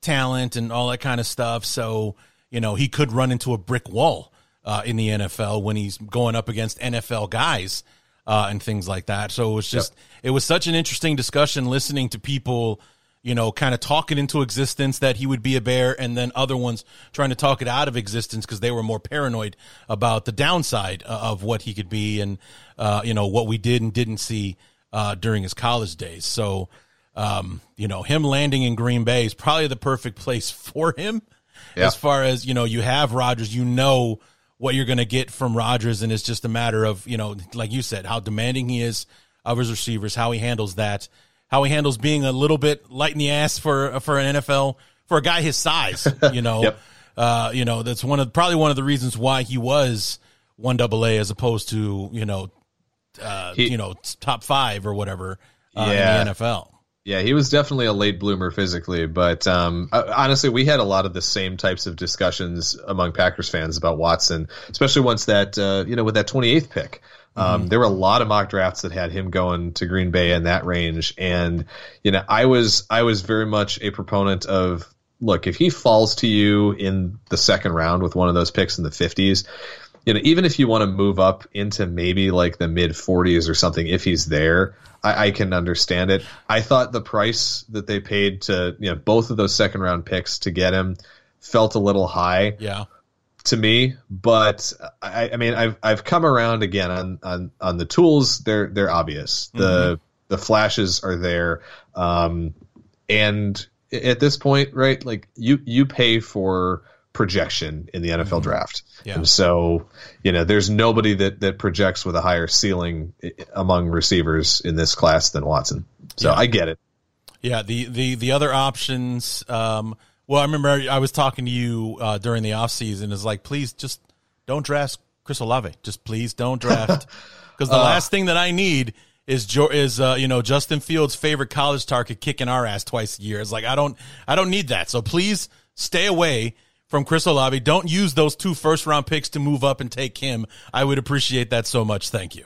talent and all that kind of stuff. So you know, he could run into a brick wall uh, in the NFL when he's going up against NFL guys uh, and things like that. So it was just yep. it was such an interesting discussion listening to people, you know, kind of talking into existence that he would be a bear, and then other ones trying to talk it out of existence because they were more paranoid about the downside uh, of what he could be and, uh, you know, what we did and didn't see uh, during his college days. So, um, you know, him landing in Green Bay is probably the perfect place for him. Yeah. As far as, you know, you have Rodgers, you know what you're going to get from Rodgers, and it's just a matter of, you know, like you said, how demanding he is of his receivers, how he handles that how he handles being a little bit light in the ass for for an NFL for a guy his size. You know, Yep. uh, you know that's one of probably one of the reasons why he was one double A as opposed to you know, uh, He- you know top five or whatever uh, Yeah. in the NFL. Yeah, he was definitely a late bloomer physically, but um, uh, honestly, we had a lot of the same types of discussions among Packers fans about Watson, especially once that uh, you know with that 28th pick. Um, There were a lot of mock drafts that had him going to Green Bay in that range, and you know I was I was very much a proponent of look if he falls to you in the second round with one of those picks in the 50s, you know, even if you want to move up into maybe like the mid 40s or something, if he's there, I, I can understand it. I thought the price that they paid to, you know, both of those second round picks to get him felt a little high Yeah, to me, but I, I mean, I've I've come around again on on on the tools. They're they're obvious. The the flashes are there, um, and at this point, right? Like you you pay for projection in the NFL draft, Yeah. and so you know there's nobody that that projects with a higher ceiling among receivers in this class than Watson. So Yeah. I get it. yeah. The the the other options. Um, well, I remember I was talking to you uh, during the off season. Is like, please just don't draft Chris Olave. Just please don't draft because the last thing that I need is Jo- is uh, you know Justin Fields' favorite college target kicking our ass twice a year. It's like I don't I don't need that. So please stay away from Chris Olave. Don't use those two first round picks to move up and take him. I would appreciate that so much. Thank you.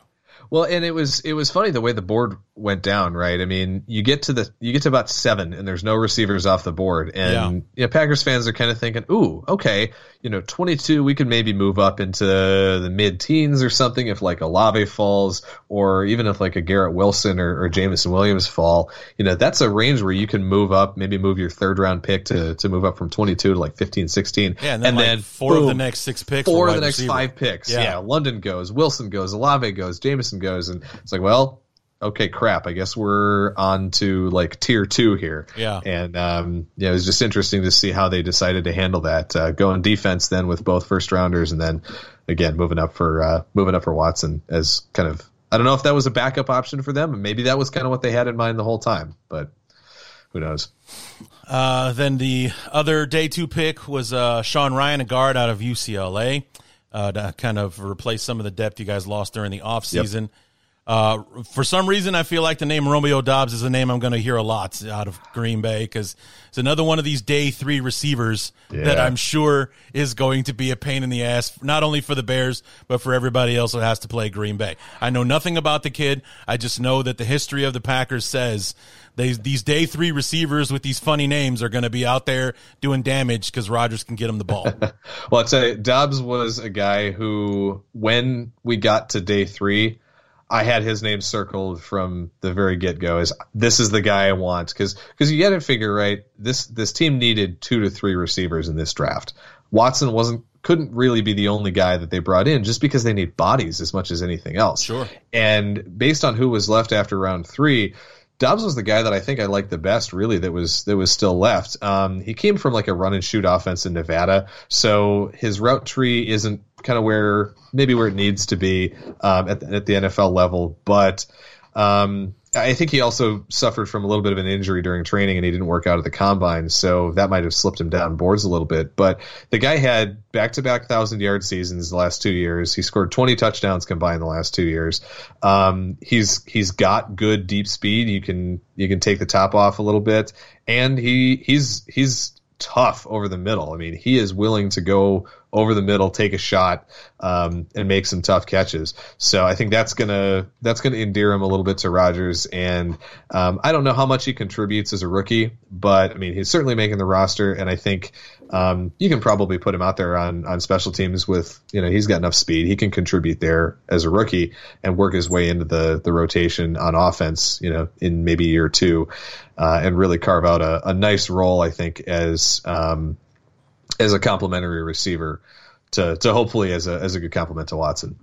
Well, and it was it was funny the way the board went down, right? I mean, you get to the you get to about seven, and there's no receivers off the board, and Yeah. you know, Packers fans are kind of thinking, "Ooh, okay, you know, 22, we could maybe move up into the mid teens or something if like Olave falls, or even if like a Garrett Wilson or, or Jameson Williams fall. You know, that's a range where you can move up, maybe move your third round pick to to move up from 22 to like 15, 16, Yeah, and then, like, four of the next six picks. four of the next receiver. five picks. Yeah. Yeah. London goes, Wilson goes, Olave goes, Jamison goes, and it's like, well, okay, crap. I guess we're on to like tier two here. Yeah. and um, yeah, it was just interesting to see how they decided to handle that. Uh, going defense then with both first rounders, and then again moving up for uh, moving up for Watson as kind of. I don't know if that was a backup option for them, maybe that was kind of what they had in mind the whole time, but who knows? Uh, then the other day two pick was uh, Sean Rhyan, a guard out of UCLA, uh, to kind of replace some of the depth you guys lost during the offseason. Uh, for some reason, I feel like the name Romeo Doubs is a name I'm going to hear a lot out of Green Bay because it's another one of these day three receivers that I'm sure is going to be a pain in the ass, not only for the Bears, but for everybody else that has to play Green Bay. I know nothing about the kid. I just know that the history of the Packers says they, these day three receivers with these funny names are going to be out there doing damage because Rodgers can get them the ball. Well, I'd say Dobbs was a guy who, when we got to day three, I had his name circled from the very get go. Is this is the guy I want because because you got to figure right. This this team needed two to three receivers in this draft. Watson wasn't couldn't really be the only guy that they brought in just because they need bodies as much as anything else. Sure. And based on who was left after round three, Doubs was the guy that I think I liked the best, really. That was that was still left. Um, he came from like a run and shoot offense in Nevada, so his route tree isn't kind of where maybe where it needs to be um, at, the, at the NFL level, but. Um, I think he also suffered from a little bit of an injury during training and he didn't work out at the combine, so that might have slipped him down boards a little bit. But the guy had back to back thousand yard seasons the last two years. He scored twenty touchdowns combined the last two years. Um, he's he's got good deep speed. You can you can take the top off a little bit, and he he's he's tough over the middle. I mean, he is willing to go over the middle, take a shot, um, and make some tough catches. So I think that's gonna that's gonna endear him a little bit to Rodgers. And um, I don't know how much he contributes as a rookie, but I mean, he's certainly making the roster. And I think Um, you can probably put him out there on on special teams with you know he's got enough speed. He can contribute there as a rookie and work his way into the the rotation on offense. You know, in maybe year two, uh, and really carve out a, a nice role. I think as um, as a complimentary receiver to to hopefully as a as a good complement to Watson.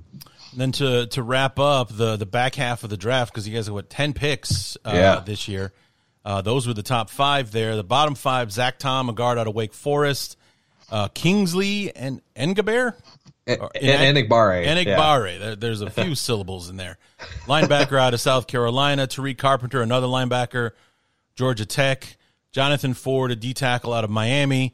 And then to to wrap up the the back half of the draft because you guys have what ten picks uh, Yeah. this year. Uh, those were the top five there. The bottom five: Zach Tom, a guard out of Wake Forest, uh, Kingsley and Engabear. And, Or- and Enagbare. Enagbare. There, there's a few syllables in there. Linebacker out of South Carolina. Tariq Carpenter, another linebacker. Georgia Tech. Jonathan Ford, a D tackle out of Miami.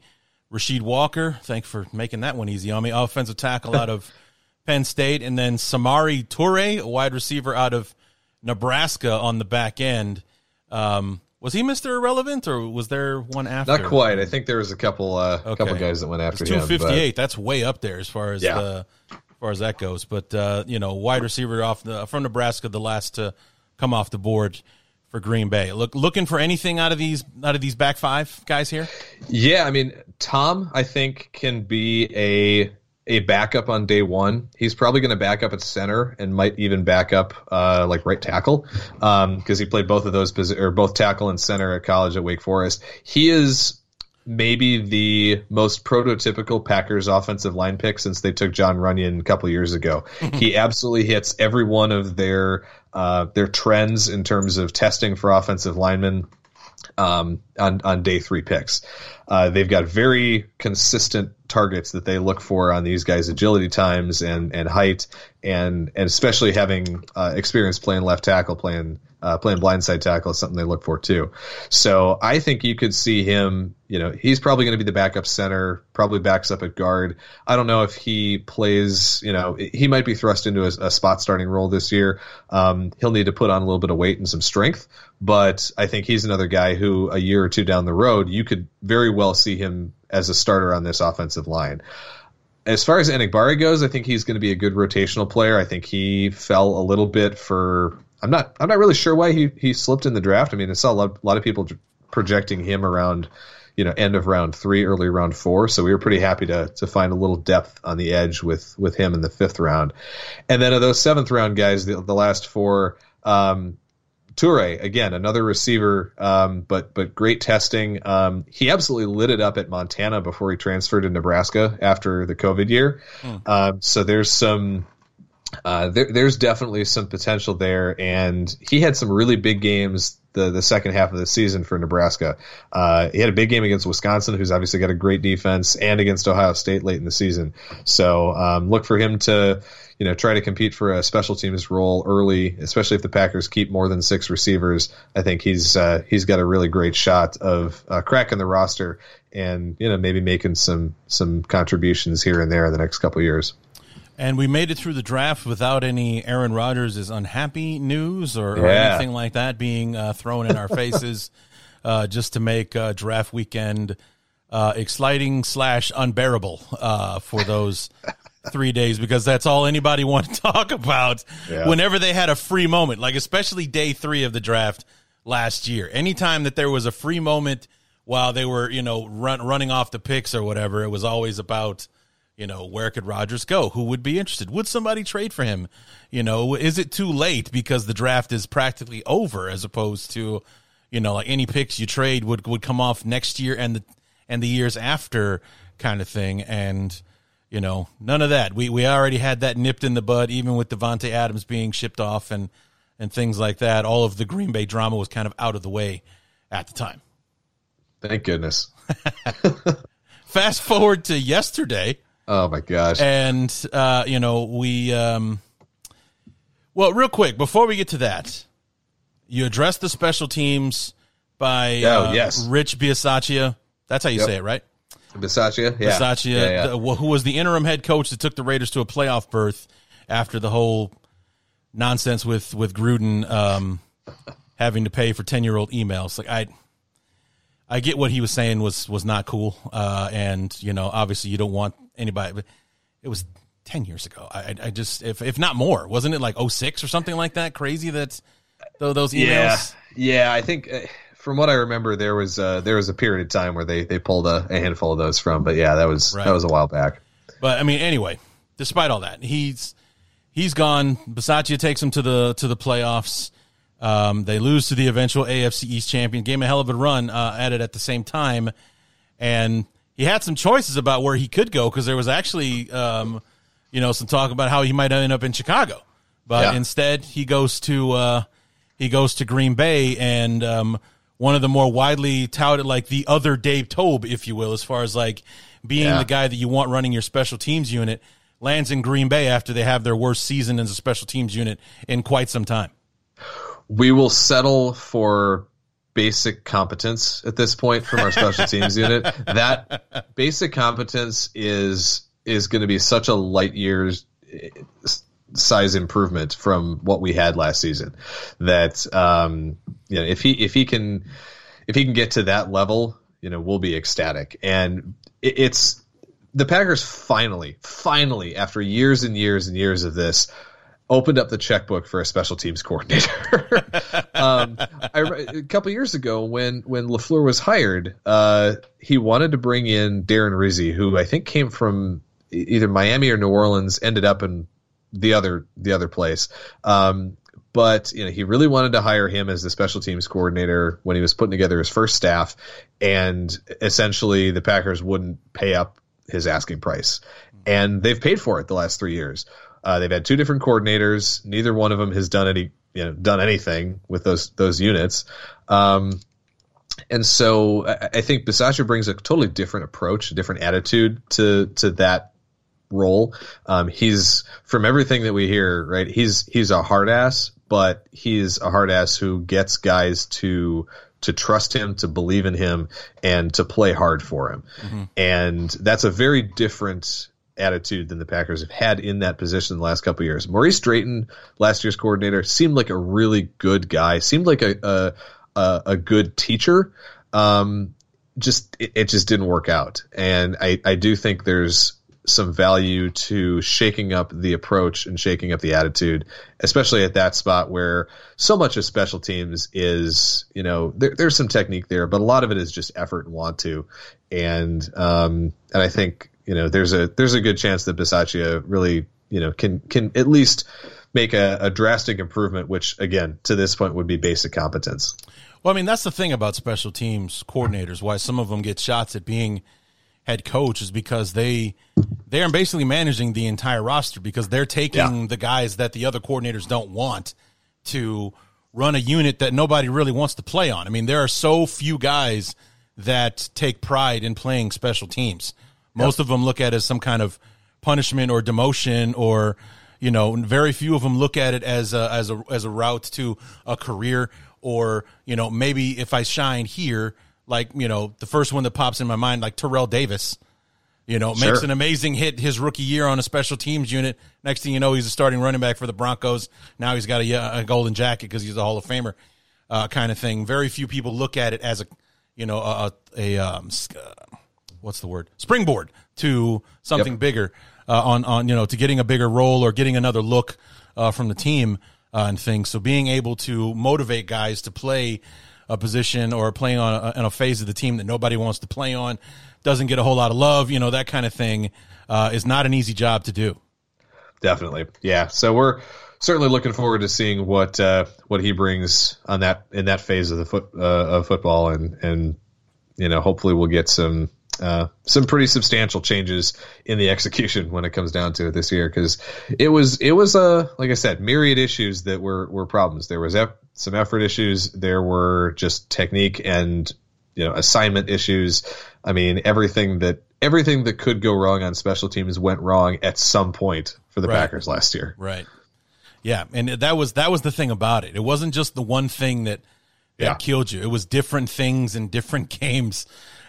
Rasheed Walker, thanks for making that one easy on me. Offensive tackle out of Penn State. And then Samari Toure, a wide receiver out of Nebraska on the back end. Um, was he Mr. Irrelevant or was there one after? Not quite. I think there was a couple uh, a couple guys that went after him. Two fifty eight. That's way up there as far as Yeah. uh, as far as that goes. But uh, you know, wide receiver off the from Nebraska, the last to come off the board for Green Bay. Look, looking for anything out of these out of these back five guys here. Yeah, I mean, Tom, I think can be a a backup on day one. He's probably going to back up at center and might even back up uh, like right tackle because he played both of those posi- or both tackle and center at college at Wake Forest. He is maybe the most prototypical Packers offensive line pick since they took Jon Runyan a couple years ago. he absolutely hits every one of their uh, their trends in terms of testing for offensive linemen um, on on day three picks. Uh, they've got very consistent targets that they look for on these guys' agility times and and height, and and especially having uh, experience playing left tackle, playing uh, playing blindside tackle is something they look for too. So I think you could see him. You know, he's probably going to be the backup center, probably backs up at guard. I don't know if he plays. You know, he might be thrust into a, a spot starting role this year. Um, he'll need to put on a little bit of weight and some strength, but I think he's another guy who a year or two down the road you could very well see him as a starter on this offensive line. As far as Enagbare goes, I think he's going to be a good rotational player. I think he fell a little bit for. I'm not. I'm not really sure why he he slipped in the draft. I mean, I saw a lot, a lot of people projecting him around, you know, end of round three, early round four. So we were pretty happy to to find a little depth on the edge with with him in the fifth round, and then of those seventh round guys, the, the last four. Um, Toure again, another receiver, um, but but great testing. Um, he absolutely lit it up at Montana before he transferred to Nebraska after the COVID year. Um, so there's some uh, there, there's definitely some potential there, and he had some really big games the the second half of the season for Nebraska. Uh, he had a big game against Wisconsin, who's obviously got a great defense, and against Ohio State late in the season. So um, look for him to you know try to compete for a special teams role early, especially if the Packers keep more than six receivers. I think he's uh, he's got a really great shot of uh, cracking the roster and you know maybe making some some contributions here and there in the next couple of years. And we made it through the draft without any Aaron Rodgers is unhappy news or, or anything like that being uh, thrown in our faces, uh, just to make uh, draft weekend uh, exciting slash unbearable uh, for those three days because that's all anybody wanted to talk about Yeah. whenever they had a free moment, like especially day three of the draft last year. Anytime that there was a free moment while they were, you know, run, running off the picks or whatever, it was always about you know, where could Rodgers go? Who would be interested? Would somebody trade for him? You know, is it too late because the draft is practically over as opposed to, you know, like any picks you trade would would come off next year and the and the years after kind of thing and you know, none of that. We we already had that nipped in the bud even with Davante Adams being shipped off and and things like that. All of the Green Bay drama was kind of out of the way at the time. Thank goodness. Fast forward to yesterday. Oh my gosh. and uh, you know we um, well real quick before we get to that you address the special teams by Oh, uh, yes. rich Biasaccia. that's how you Yep. say it right Bisaccia, yeah, Bisaccia, yeah, yeah. the- who was the interim head coach that took the raiders to a playoff berth after the whole nonsense with with gruden um, having to pay for 10 year old emails like i I get what he was saying was was not cool, uh, and you know, obviously, you don't want anybody. But it was ten years ago. I, I- I just, if if not more, wasn't it like 06 or something like that? Crazy that those emails. Yeah, yeah. I think uh, from what I remember, there was uh, there was a period of time where they they pulled a, a handful of those from. But yeah, that was Right. that was a while back. But I mean, anyway, despite all that, he's he's gone. Bisaccia takes him to the to the playoffs. Um, they lose to the eventual AFC East champion. Game a hell of a run uh, at it at the same time, and he had some choices about where he could go because there was actually, um, you know, some talk about how he might end up in Chicago, but Yeah. instead he goes to uh, he goes to Green Bay and um, one of the more widely touted, like the other Dave Toub, if you will, as far as like being Yeah. the guy that you want running your special teams unit, lands in Green Bay after they have their worst season as a special teams unit in quite some time. We will settle for basic competence at this point from our special teams unit. That basic competence is is going to be such a light years size improvement from what we had last season. That um, you know, if he if he can if he can get to that level, you know, we'll be ecstatic. And it, it's the Packers finally, finally, after years and years and years of this, opened up the checkbook for a special teams coordinator. um, I, a couple years ago, when when Lafleur was hired, uh, he wanted to bring in Darren Rizzi, who I think came from either Miami or New Orleans, ended up in the other the other place. Um, but you know, he really wanted to hire him as the special teams coordinator when he was putting together his first staff, and essentially the Packers wouldn't pay up his asking price, and they've paid for it the last three years. Uh, they've had two different coordinators. Neither one of them has done any, you know, done anything with those those units. Um, and so I, think Bisaccia brings a totally different approach, a different attitude to to that role. Um, he's from everything that we hear, right? He's he's a hard ass, but he's a hard ass who gets guys to to trust him, to believe in him, and to play hard for him. And that's a very different attitude than the Packers have had in that position the last couple of years. Maurice Drayton, last year's coordinator, seemed like a really good guy. Seemed like a a, a, a good teacher. Um, just it, it just didn't work out, and I I do think there's some value to shaking up the approach and shaking up the attitude, especially at that spot where so much of special teams is, you know, there, there's some technique there, but a lot of it is just effort and want to. And, um, and I think, you know, there's a, there's a good chance that Bisaccia really, you know, can, can at least make a, a drastic improvement, which again, to this point would be basic competence. Well, I mean, that's the thing about special teams coordinators. Why some of them get shots at being head coach is because they they are basically managing the entire roster because they're taking Yeah. the guys that the other coordinators don't want to run a unit that nobody really wants to play on. I mean, there are so few guys that take pride in playing special teams. Most of them look at it as some kind of punishment or demotion or you know, very few of them look at it as a as a as a route to a career or, you know, maybe if I shine here, like, you know, the first one that pops in my mind like Terrell Davis, you know, makes an amazing hit his rookie year on a special teams unit. Next thing you know, he's a starting running back for the Broncos. Now he's got a, a golden jacket because he's a Hall of Famer, uh, kind of thing. Very few people look at it as a, you know, a, a, a um, uh, what's the word springboard to something Yep. bigger uh, on on you know to getting a bigger role or getting another look uh, from the team uh, and things. So being able to motivate guys to play a position or playing on a, on a phase of the team that nobody wants to play on doesn't get a whole lot of love. You know that kind of thing uh, is not an easy job to do. Definitely, yeah. So we're certainly looking forward to seeing what uh, what he brings on that in that phase of the foot uh, of football, and and you know hopefully we'll get some uh, some pretty substantial changes in the execution when it comes down to it this year because it was it was a like I said myriad issues that were were problems. There was eff- some effort issues. There were just technique and you know assignment issues. I mean everything that everything that could go wrong on special teams went wrong at some point for the Right. Packers last year. Right. Yeah, and that was that was the thing about it. It wasn't just the one thing that that Yeah. killed you. It was different things in different games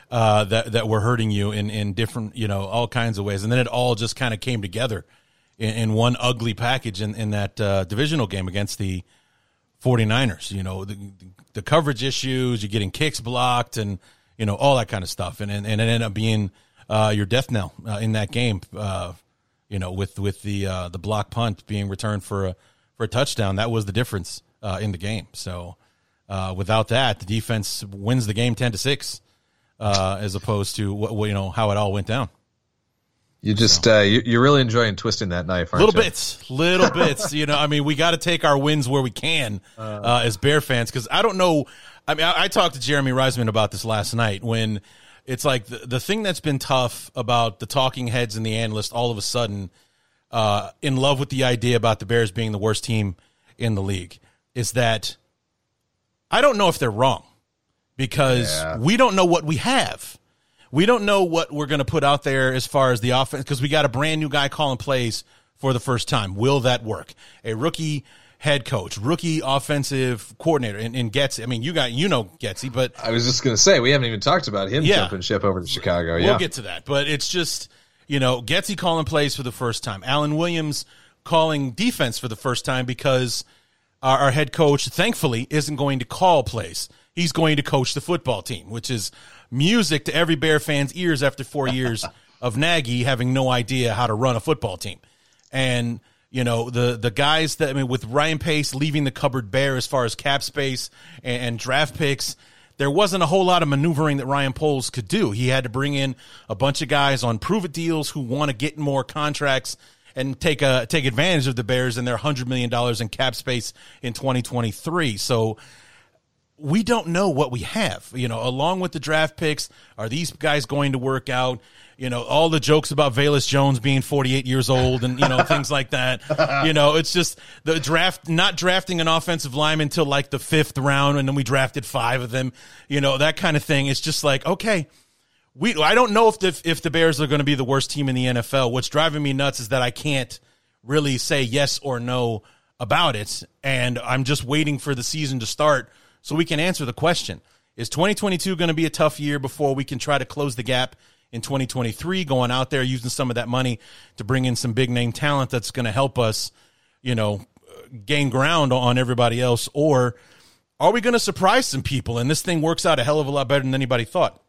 uh, that that were hurting you in in different you know all kinds of ways, and then it all just kind of came together in, in one ugly package in in that uh, divisional game against the 49ers. You know the, the coverage issues, you're getting kicks blocked, and you know all that kind of stuff, and and, and it ended up being uh, your death knell uh, in that game. Uh, you know, with with the uh, the block punt being returned for a for a touchdown, that was the difference uh, in the game. So, Uh, without that, the defense wins the game ten to six, uh, as opposed to what, you know how it all went down. You just uh, you, you're really enjoying twisting that knife, aren't little you? bits, little bits. You know, I mean, we got to take our wins where we can uh, as Bear fans because I don't know. I mean, I, I talked to Jeremy Reisman about this last night when it's like the, the thing that's been tough about the talking heads and the analysts all of a sudden uh, in love with the idea about the Bears being the worst team in the league is that I don't know if they're wrong because Yeah. we don't know what we have. We don't know what we're going to put out there as far as the offense because we got a brand new guy calling plays for the first time. Will that work? A rookie head coach, rookie offensive coordinator, and, and Getsy. I mean, you got you know Getsy, but I was just gonna say we haven't even talked about him Yeah. jumping ship over to Chicago. Yeah. We'll yeah, get to that, but it's just you know Getsy calling plays for the first time. Alan Williams calling defense for the first time because our, our head coach, thankfully, isn't going to call plays. He's going to coach the football team, which is music to every Bear fan's ears after four years of Nagy having no idea how to run a football team. And you know the the guys that I mean, with Ryan Pace leaving the cupboard bare as far as cap space and, and draft picks, there wasn't a whole lot of maneuvering that Ryan Poles could do. He had to bring in a bunch of guys on prove it deals who want to get more contracts and take a take advantage of the Bears and their hundred million dollars in cap space in 2023. So we don't know what we have. You know, along with the draft picks, are these guys going to work out? You know, all the jokes about Velus Jones being 48 years old and, you know, things like that. You know, it's just the draft, not drafting an offensive lineman until like the fifth round and then we drafted five of them, you know, that kind of thing. It's just like, okay, we, I don't know if the, if the Bears are going to be the worst team in the NFL. What's driving me nuts is that I can't really say yes or no about it. And I'm just waiting for the season to start so we can answer the question. Is 2022 going to be a tough year before we can try to close the gap in 2023, going out there using some of that money to bring in some big name talent that's going to help us, you know, gain ground on everybody else? Or are we going to surprise some people and this thing works out a hell of a lot better than anybody thought?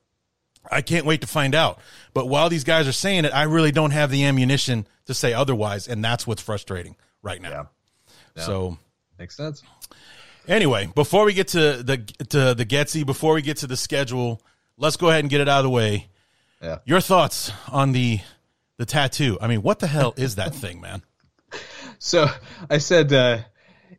I can't wait to find out. But while these guys are saying it, I really don't have the ammunition to say otherwise, and that's what's frustrating right now. So makes sense. Anyway, before we get to the to the Getsy, before we get to the schedule, let's go ahead and get it out of the way. Yeah. Your thoughts on the the tattoo? I mean, what the hell is that thing, man? So I said uh,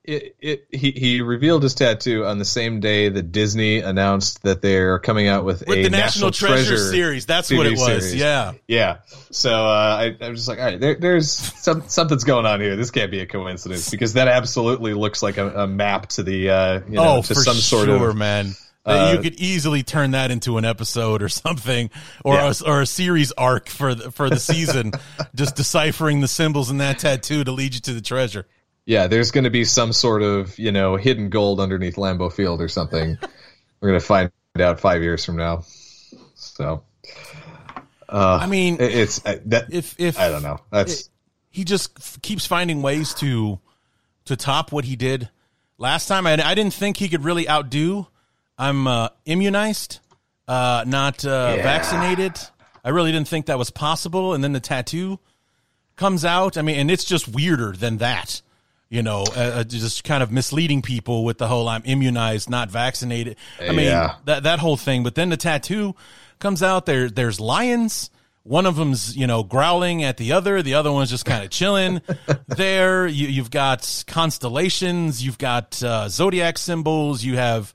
it, it, he, he revealed his tattoo on the same day that Disney announced that they're coming out with, With a the National, Treasure, series, that's what it was. series. Yeah. Yeah. So uh, I, I'm just like, all right, there, there's some, something's going on here. This can't be a coincidence because that absolutely looks like a, a map to the, uh, you know, oh, to for some sort sure, of. man. That you uh, could easily turn that into an episode or something, or Yeah. a, or a series arc for the, for the season, just deciphering the symbols in that tattoo to lead you to the treasure. Yeah, there's going to be some sort of, you know, hidden gold underneath Lambeau Field or something. We're going to find out five years from now. So, uh, I mean, it's uh, that. if if I don't know. That's he just f- keeps finding ways to to top what he did last time. I, I didn't think he could really outdo. I'm uh, immunized, uh, not uh, vaccinated. I really didn't think that was possible. And then the tattoo comes out. I mean, and it's just weirder than that. You know, uh, uh, just kind of misleading people with the whole "I'm immunized, not vaccinated." I mean, Yeah. that that whole thing. But then the tattoo comes out. There, there's lions. One of them's you know growling at the other. The other one's just kind of chilling there. You, you've got constellations. You've got uh, zodiac symbols. You have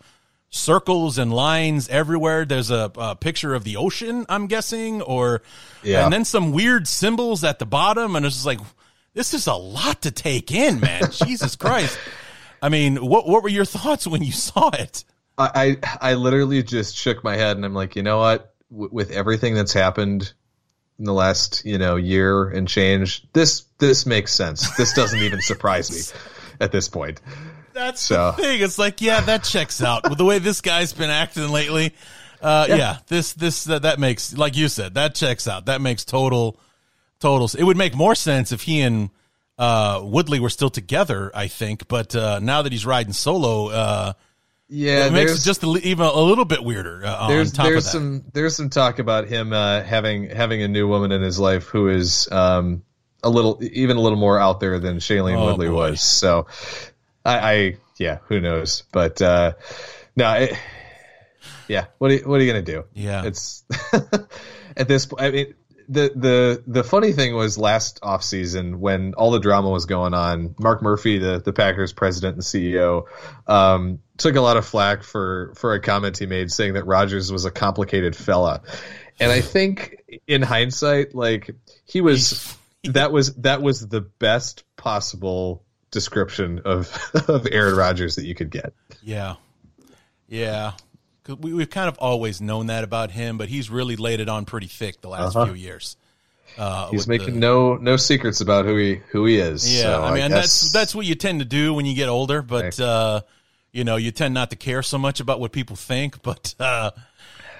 circles and lines everywhere. There's a, a picture of the ocean. I'm guessing, or Yeah. and then some weird symbols at the bottom, and it's just like this is a lot to take in, man. Jesus Christ. I mean, what what were your thoughts when you saw it? I, I literally just shook my head and I'm like, you know what? W- with everything that's happened in the last you know year and change, this this makes sense. This doesn't even surprise me at this point. That's So- the thing. It's like, yeah, that checks out with the way this guy's been acting lately. Uh, yeah. this this that that makes like you said that checks out. That makes total total. It would make more sense if he and uh, Woodley were still together. I think, but uh, now that he's riding solo, uh, Yeah, it makes it just a, even a little bit weirder. Uh, there's there's some there's some talk about him uh, having having a new woman in his life who is um, a little even a little more out there than Shailene Oh, Woodley boy. was. So I, I yeah, who knows? But uh, no, it, yeah. What are you, what are you gonna do? Yeah. it's at this point. I mean, the the the funny thing was last offseason when all the drama was going on. Mark Murphy, the the Packers president and CEO, um, took a lot of flack for for a comment he made saying that Rodgers was a complicated fella, and I think in hindsight, like he was that was that was the best possible description of of Aaron Rodgers that you could get. Yeah, yeah. We, we've kind of always known that about him, but he's really laid it on pretty thick the last Uh-huh. few years. Uh, He's making the- no no secrets about who he who he is. Yeah, so I mean guess- that's that's what you tend to do when you get older, but uh, you know you tend not to care so much about what people think. But uh,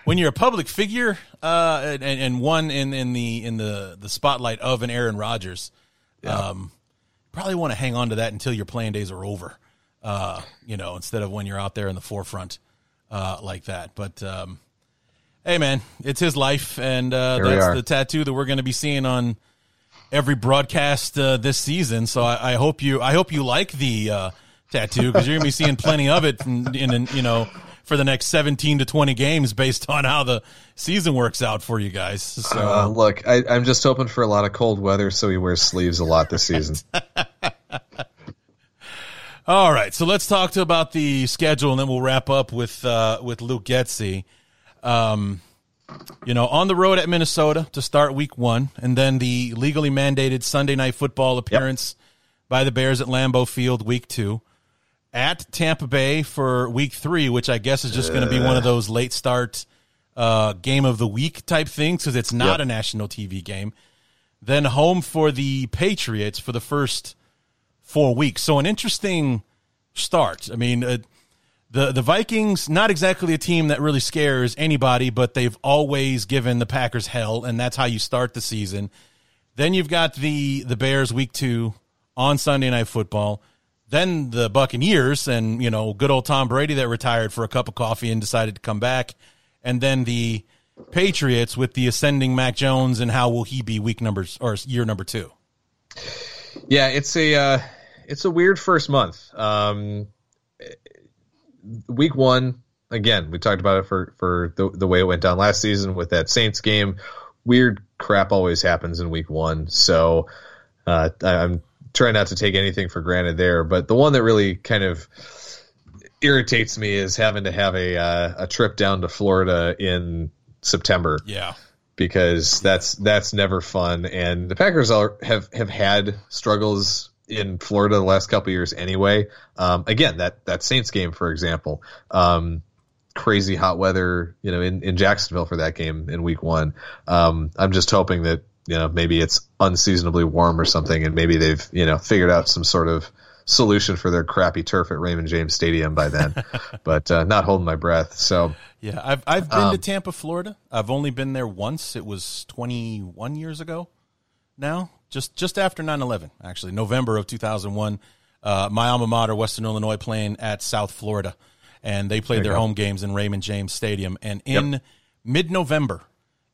when you're a public figure uh, and, and one in, in the in the the spotlight of an Aaron Rodgers, um, probably want to hang on to that until your playing days are over. Uh, you know, instead of when you're out there in the forefront uh, like that. But um, hey, man, it's his life, and uh, that's the tattoo that we're going to be seeing on every broadcast uh, this season. So I, I hope you I hope you like the uh, tattoo because you're gonna be seeing plenty of it in, in, you know for the next 17 to 20 games based on how the season works out for you guys. So Uh, look, I, I'm just hoping for a lot of cold weather, so he wears sleeves a lot this season. all right, so let's talk to about the schedule and then we'll wrap up with uh, with Luke Getsy. Um, you know, on the road at Minnesota to start week one, and then the legally mandated Sunday night football appearance by the Bears at Lambeau Field week two. At Tampa Bay for week three, which I guess is just going to be one of those late start uh, game of the week type things because it's not Yep. a national TV game. Then home for the Patriots for the first four weeks. So an interesting start. I mean, uh, the the Vikings not exactly a team that really scares anybody, but they've always given the Packers hell, and that's how you start the season. Then you've got the the Bears week two on Sunday Night Football. Then the Buccaneers and you know good old Tom Brady that retired for a cup of coffee and decided to come back, and then the Patriots with the ascending Mac Jones and how will he be week numbers or year number two? yeah, it's a uh, it's a weird first month. Um, week one, again, we talked about it for for the the way it went down last season with that Saints game. Weird crap always happens in week one, so uh, I, I'm trying not to take anything for granted there. But the one that really kind of irritates me is having to have a uh, a trip down to Florida in September Yeah, because that's that's never fun. And the Packers are, have have had struggles in Florida the last couple of years anyway. Um, again, that that Saints game, for example, um, crazy hot weather, you know, in, in Jacksonville for that game in Week One. Um, I'm just hoping that you know maybe it's unseasonably warm or something, and maybe they've you know figured out some sort of solution for their crappy turf at Raymond James Stadium by then. but uh, not holding my breath. So Yeah, I've I've been Um, to Tampa, Florida. I've only been there once. It was 21 years ago. Now, just just after 9/11, actually, November of 2001. Uh, my alma mater, Western Illinois, playing at South Florida, and they played their home games in Raymond James Stadium. And in mid-November,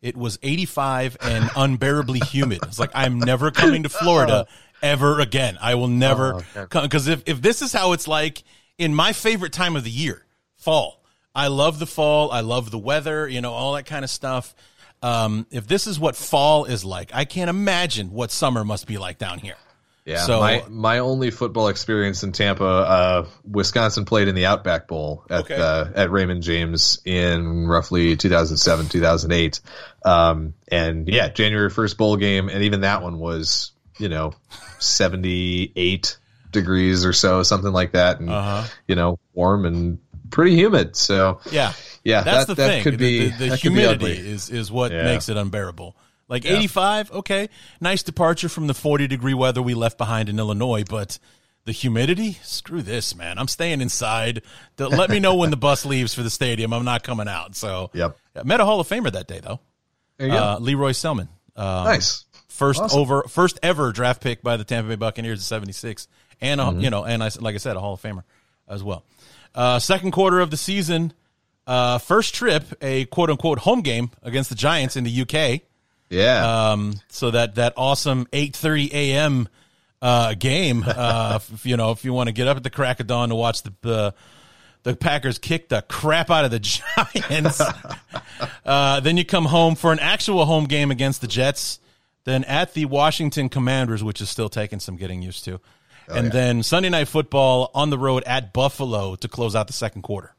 it was 85 and unbearably humid. It's like I'm never coming to Florida ever again. I will never Oh, come because if if this is how it's like in my favorite time of the year, fall. I love the fall. I love the weather. You know all that kind of stuff. Um, if this is what fall is like, I can't imagine what summer must be like down here. Yeah, So- my my only football experience in Tampa, uh, Wisconsin played in the Outback Bowl at Okay. uh, at Raymond James in roughly 2007 2008, um, and yeah, January first bowl game, and even that one was you know 78 degrees or so, something like that, and Uh-huh. you know warm and pretty humid. So Yeah, yeah, that's that, the that thing. could be the, the, the that could be humidity is is what Yeah. makes it unbearable. Like 85, okay, nice departure from the 40 degree weather we left behind in Illinois, but the humidity, screw this, man. I'm staying inside. Let me know when the bus leaves for the stadium. I'm not coming out. So, Yep. I met a Hall of Famer that day though. There you go. Uh, Lee Roy Selmon. Um, nice. first Awesome. over first ever draft pick by the Tampa Bay Buccaneers in 76 and a, Mm-hmm. you know and I like I said a Hall of Famer as well. Uh, second quarter of the season uh, first trip a quote unquote home game against the Giants in the UK. Yeah. Um, so that that awesome 8:30 a.m. Uh, game uh, if, you know if you want to get up at the crack of dawn to watch the the, The Packers kick the crap out of the Giants. uh, then you come home for an actual home game against the Jets. Then at the Washington Commanders, which is still taking some getting used to. And then Sunday night football on the road at Buffalo to close out the second quarter.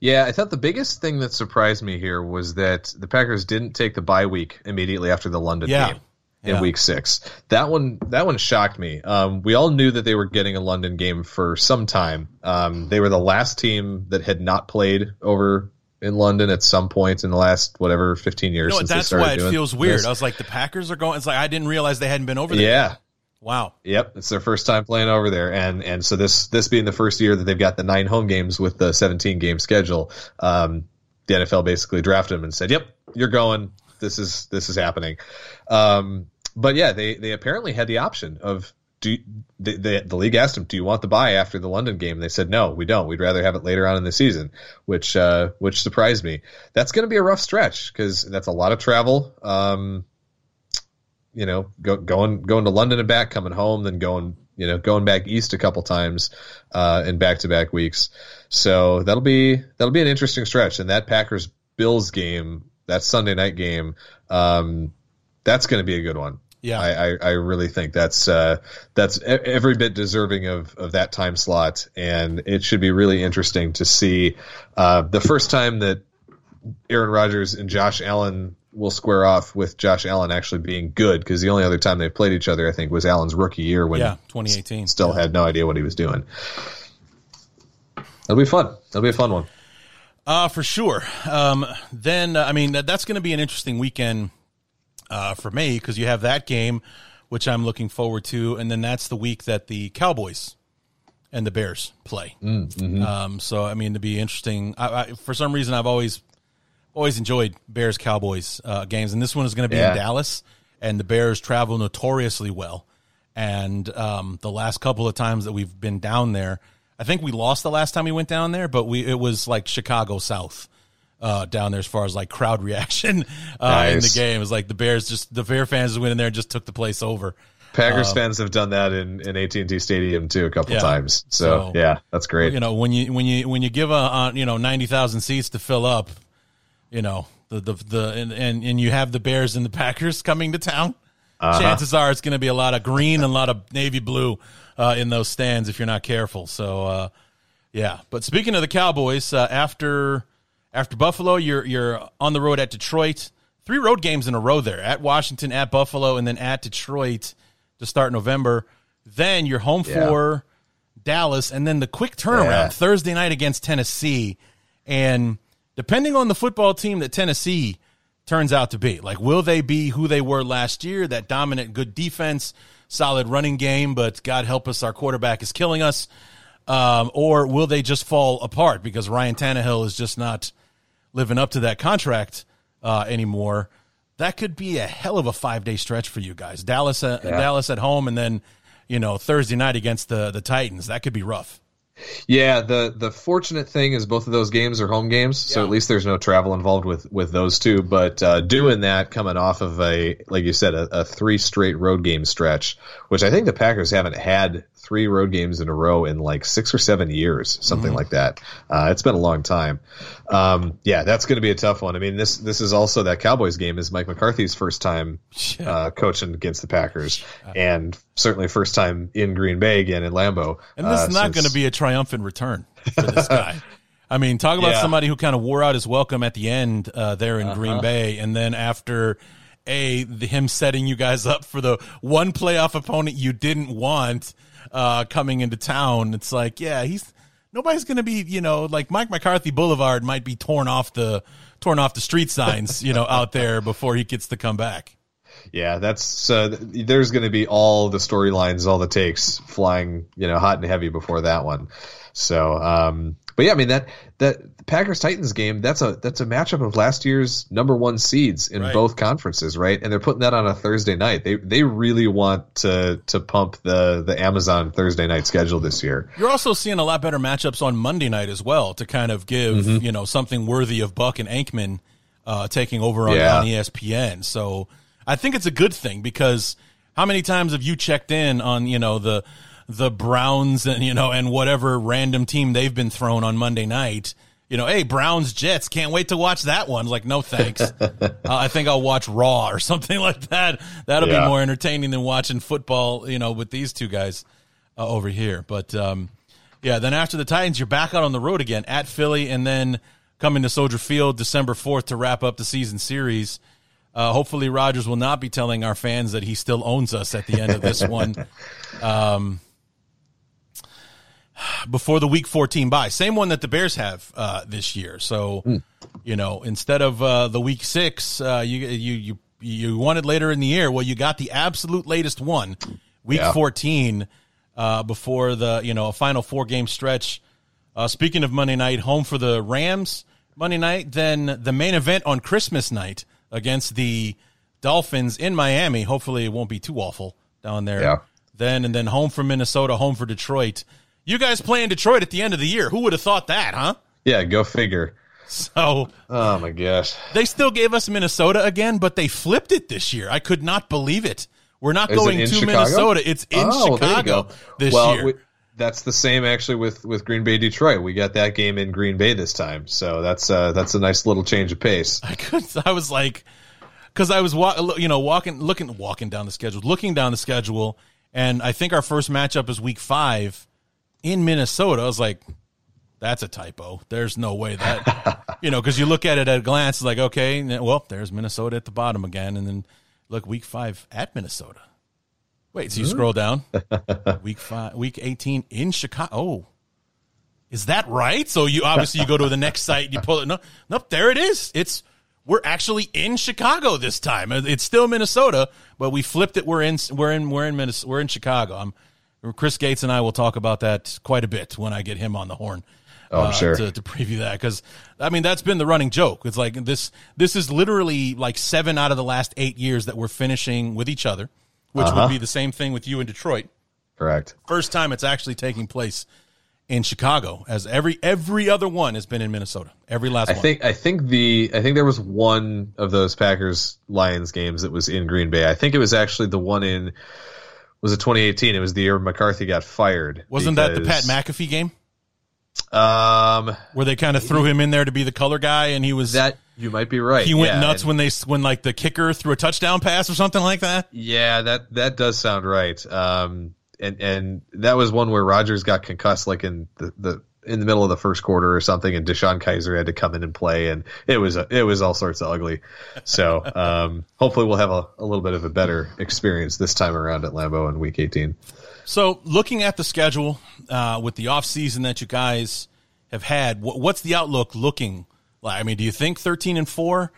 Yeah, I thought the biggest thing that surprised me here was that the Packers didn't take the bye week immediately after the London Yeah. game in Yeah. week six. That one that one shocked me. Um, we all knew that they were getting a London game for some time. Um, they were the last team that had not played over in London at some point in the last whatever fifteen years No, since they that's why it feels weird. this. I was like, the Packers are going. It's like I didn't realize they hadn't been over there. Yeah. Wow. Yep, it's their first time playing over there, and and so this this being the first year that they've got the nine home games with the 17 game schedule, um, the NFL basically drafted them and said, "Yep, you're going. This is this is happening." Um, but yeah, they they apparently had the option of do the, the league asked them, "Do you want the bye after the London game?" They said, "No, we don't. We'd rather have it later on in the season," which uh, which surprised me. That's going to be a rough stretch because that's a lot of travel. Um, you know, go, going going to London and back, coming home, then going you know going back east a couple times uh, in back to back weeks. So that'll be that'll be an interesting stretch. And that Packers Bills game, that Sunday night game, um, that's going to be a good one. Yeah. I, I, I really think that's uh, that's every bit deserving of, of that time slot, and it should be really interesting to see uh, the first time that Aaron Rodgers and Josh Allen will square off with Josh Allen actually being good because the only other time they've played each other, I think, was Allen's rookie year when Yeah, 2018. still had no idea what he was doing. That'll be fun. That'll be a fun one. Uh, for sure. Um, then, uh, I mean, that, that's going to be an interesting weekend uh, for me because you have that game, which I'm looking forward to. And then that's the week that the Cowboys and the Bears play. Um, so, I mean, to be interesting. I, I, for some reason, I've always always enjoyed Bears Cowboys uh, games, and this one is going to be Yeah. in Dallas, and the Bears travel notoriously well. And um, the last couple of times that we've been down there, I think we lost the last time we went down there, but we it was like Chicago South uh, down there as far as like crowd reaction uh, in the game. It was like the Bears just the Bear fans went in there and just took the place over. Packers fans have done that in, in AT&T Stadium too a couple Yeah. times. So, So- yeah, that's great. you know when you when you when you give a uh, you know ninety thousand seats to fill up, you know the the the and, and and you have the Bears and the Packers coming to town. Chances are it's going to be a lot of green and a lot of navy blue uh, in those stands if you're not careful. So uh, yeah. But speaking of the Cowboys, uh, after after Buffalo, you're you're on the road at Detroit. Three road games in a row there at Washington, at Buffalo, and then at Detroit to start November. Then you're home Yeah. for Dallas, and then the quick turnaround Yeah. Thursday night against Tennessee. And depending on the football team that Tennessee turns out to be, like, will they be who they were last year? That dominant, good defense, solid running game, but God help us, our quarterback is killing us. Um, or will they just fall apart because Ryan Tannehill is just not living up to that contract uh, anymore? That could be a hell of a five day stretch for you guys. Dallas, uh, Dallas at home, and then you know Thursday night against the the Titans. That could be rough. Yeah, the the fortunate thing is both of those games are home games, so at least there's no travel involved with with those two. But uh, doing that, coming off of a like you said, a, a three straight road game stretch, which I think the Packers haven't had three road games in a row in like six or seven years, something like that. Uh, it's been a long time. Um, yeah, that's going to be a tough one. I mean, this this is also that Cowboys game is Mike McCarthy's first time uh, coaching against the Packers, and certainly first time in Green Bay again in Lambeau. And this uh, is not since- going to be a triumphant return for this guy. I mean, talk about Yeah. somebody who kind of wore out his welcome at the end uh, there in Uh-huh. Green Bay, and then after a the, him setting you guys up for the one playoff opponent you didn't want uh, coming into town, it's like, yeah, he's nobody's going to be, you know, like Mike McCarthy Boulevard might be torn off the torn off the street signs, you know, out there before he gets to come back. Yeah, that's uh, there's going to be all the storylines, all the takes flying, you know, hot and heavy before that one. So, um, but yeah, I mean that that Packers Titans game that's a that's a matchup of last year's number one seeds in Right. both conferences, right? And they're putting that on a Thursday night. They they really want to to pump the the Amazon Thursday night schedule this year. You're also seeing a lot better matchups on Monday night as well to kind of give Mm-hmm. you know something worthy of Buck and Aikman uh, taking over on, Yeah. on ESPN. So I think it's a good thing because how many times have you checked in on you know the the Browns and you know and whatever random team they've been thrown on Monday night. You know, hey, Browns Jets, can't wait to watch that one. Like, no thanks. uh, I think I'll watch Raw or something like that. That'll Yeah. be more entertaining than watching football. You know, with these two guys uh, over here. But um, yeah, then after the Titans, you're back out on the road again at Philly, and then coming to Soldier Field December fourth to wrap up the season series. Uh, hopefully, Rodgers will not be telling our fans that he still owns us at the end of this one. Um, before the Week 14 bye, same one that the Bears have uh, this year. So, you know, instead of uh, the Week Six, uh, you you you you wanted later in the year. Well, you got the absolute latest one, Week Yeah. 14, uh, before the you know a final four game stretch. Uh, speaking of Monday night, home for the Rams Monday night, then the main event on Christmas night against the Dolphins in Miami. Hopefully, it won't be too awful down there. Yeah. Then and then home for Minnesota, home for Detroit. You guys play in Detroit at the end of the year. Who would have thought that, huh? Yeah, go figure. So Oh my gosh. they still gave us Minnesota again, but they flipped it this year. I could not believe it. We're not Is going in to Chicago? Minnesota. It's in Oh, Chicago go. this well, year. we- that's the same actually with with Green Bay Detroit. We got that game in Green Bay this time, so that's uh, that's a nice little change of pace. I could. I was like, because I was wa- you know walking, looking, walking down the schedule, looking down the schedule, and I think our first matchup is Week Five in Minnesota. I was like, that's a typo. There's no way that you know because you look at it at a glance, like okay, well, there's Minnesota at the bottom again, and then look Week Five at Minnesota. Wait, so you scroll down, week five, week eighteen in Chicago. Oh, is that right? So you obviously you go to the next site, and you pull it. No, nope, there it is. It's we're actually in Chicago this time. It's still Minnesota, but we flipped it. We're in we're in we're in Minnesota, we're in Chicago. I'm Chris Gates and I will talk about that quite a bit when I get him on the horn. Oh, uh, sure. to, to preview that because I mean that's been the running joke. It's like this this is literally like seven out of the last eight years that we're finishing with each other, which Uh-huh. would be the same thing with you in Detroit Correct. first time it's actually taking place in Chicago, as every every other one has been in Minnesota. Every last I one. think I think the I think there was one of those Packers Lions games that was in Green Bay. I think it was actually the one in was it 2018? It was the year McCarthy got fired. Wasn't that the Pat McAfee game Um, where they kind of threw him in there to be the color guy, and he was that you might be right. he went Yeah, nuts when they when like the kicker threw a touchdown pass or something like that. Yeah, that that does sound right. Um, and and that was one where Rodgers got concussed, like in the, the in the middle of the first quarter or something, and DeShone Kizer had to come in and play, and it was it was all sorts of ugly. So um, hopefully we'll have a, a little bit of a better experience this time around at Lambeau in Week 18. So, looking at the schedule uh, with the off season that you guys have had, wh- what's the outlook looking like? I mean, do you think thirteen and four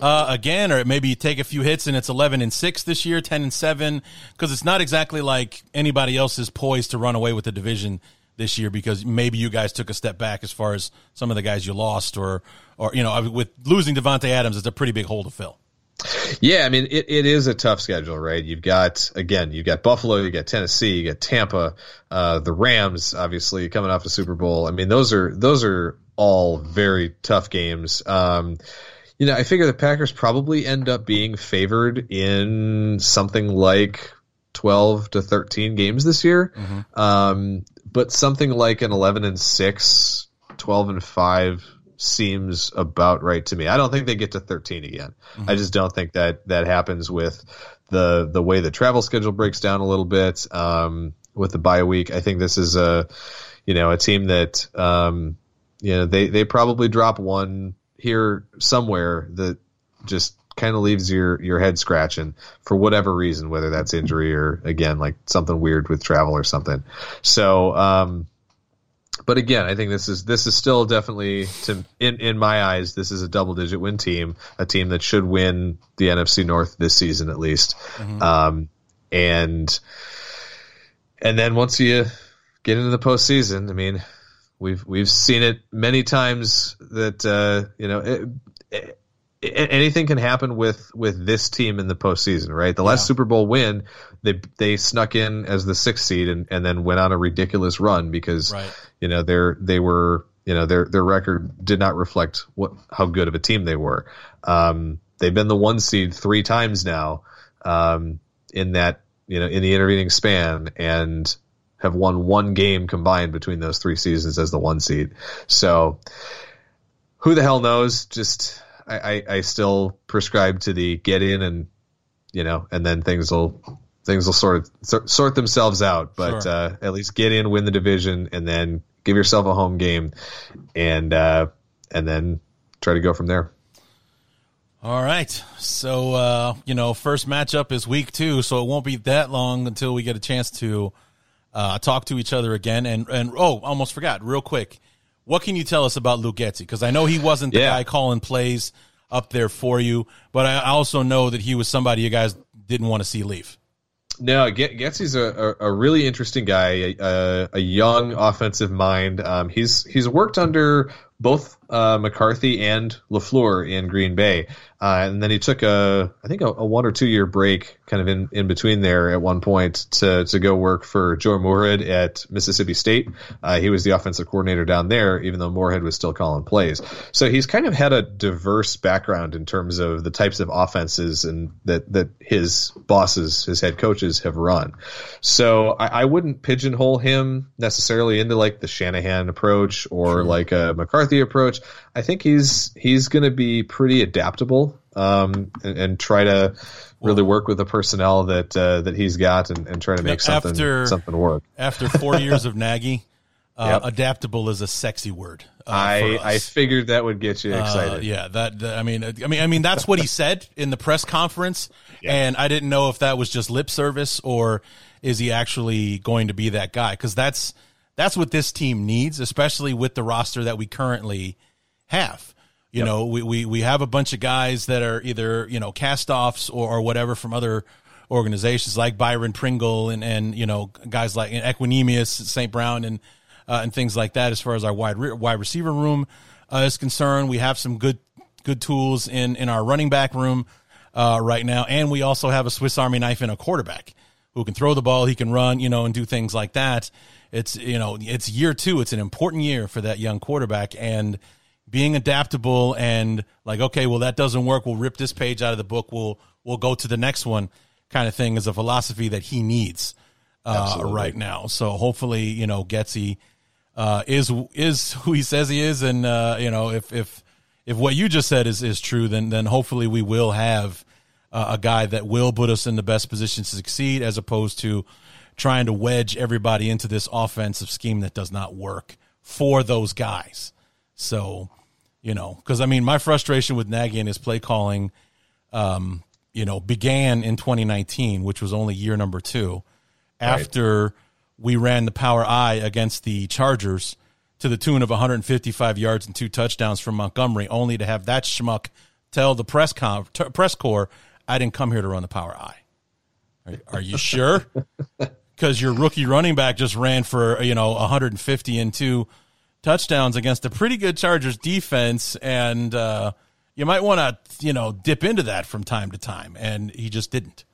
uh, again, or maybe you take a few hits and it's eleven and six this year, ten and seven? Because it's not exactly like anybody else is poised to run away with the division this year because maybe you guys took a step back as far as some of the guys you lost, or or you know, with losing Davante Adams, it's a pretty big hole to fill. Yeah, I mean it, it is a tough schedule, right? You've got again, you've got Buffalo, you got Tennessee, you got Tampa, uh, the Rams, obviously coming off the Super Bowl. I mean, those are those are all very tough games. Um, you know, I figure the Packers probably end up being favored in something like twelve to thirteen games this year. Um, but something like an eleven and 6, 12 and five seems about right to me. I don't think they get to 13 again. I just don't think that that happens with the the way the travel schedule breaks down a little bit um, with the bye week. I think this is a you know a team that um, you know they they probably drop one here somewhere that just kind of leaves your your head scratching for whatever reason, whether that's injury or again like something weird with travel or something. So. Um, but again, I think this is this is still definitely to in in my eyes, this is a double digit win team, a team that should win the NFC North this season at least. Um, and and then once you get into the postseason, I mean, we've we've seen it many times that uh, you know. It, it, anything can happen with with this team in the postseason, right? The last Super Bowl win, they they snuck in as the sixth seed and, and then went on a ridiculous run because Right. you know they're they were you know their their record did not reflect what how good of a team they were. Um, they've been the one seed three times now um, in that you know in the intervening span and have won one game combined between those three seasons as the one seed. So who the hell knows? Just I, I, I still prescribe to the get in and you know, and then things will things will sort of sort themselves out. But sure. uh, at least get in, win the division, and then give yourself a home game, and uh, and then try to go from there. All right. So, uh, you know, first matchup is week two, so it won't be that long until we get a chance to uh, talk to each other again. And, and oh, almost forgot, real quick. What can you tell us about Luke Getsy? Because I know he wasn't the yeah. guy calling plays up there for you, but I also know that he was somebody you guys didn't want to see leave. No, Getsy's a, a, a really interesting guy, a, a young offensive mind. Um, he's he's worked under both uh, McCarthy and LaFleur in Green Bay. Uh, and then he took a, I think a, a, one or two year break, kind of in, in between there at one point to to go work for Joe Moorhead at Mississippi State. Uh, he was the offensive coordinator down there, even though Moorhead was still calling plays. So he's kind of had a diverse background in terms of the types of offenses and that that his bosses, his head coaches, have run. So I, I wouldn't pigeonhole him necessarily into like the Shanahan approach or sure. like a McCarthy approach. I think he's he's going to be pretty adaptable um, and, and, try to really work with the personnel that uh, that he's got and, and try to make something after, something work. After four years of Nagy, uh, yep. adaptable is a sexy word. Uh, I I figured that would get you uh, excited. yeah, that, that, I mean I mean I mean that's what he said in the press conference, yeah. and I didn't know if that was just lip service or is he actually going to be that guy? Because that's that's what this team needs, especially with the roster that we currently have. You yep. know, we, we, we have a bunch of guys that are either, you know, cast offs or, or whatever from other organizations like Byron Pringle and, and you know, guys like Equanimeous, St. Brown, and uh, and things like that. As far as our wide wide receiver room uh, is concerned, we have some good good tools in in our running back room uh, right now, and we also have a Swiss Army knife in a quarterback who can throw the ball, he can run, you know, and do things like that. It's you know, it's year two. It's an important year for that young quarterback, and being adaptable and like, okay, well that doesn't work. We'll rip this page out of the book. We'll we'll go to the next one, kind of thing, is a philosophy that he needs uh, right now. So hopefully, you know, Getsy uh, is is who he says he is, and uh, you know, if if if what you just said is is true, then then hopefully we will have uh, a guy that will put us in the best position to succeed, as opposed to trying to wedge everybody into this offensive scheme that does not work for those guys. So you know, because I mean, my frustration with Nagy and his play calling, um, you know, began in 2019, which was only year number two, after right. we ran the power I against the Chargers to the tune of 155 yards and two touchdowns from Montgomery, only to have that schmuck tell the press com- t- press corps, "I didn't come here to run the power I." Are, are you sure? Because your rookie running back just ran for you know 150 and two touchdowns against a pretty good Chargers defense, and uh, you might want to you know dip into that from time to time, and he just didn't.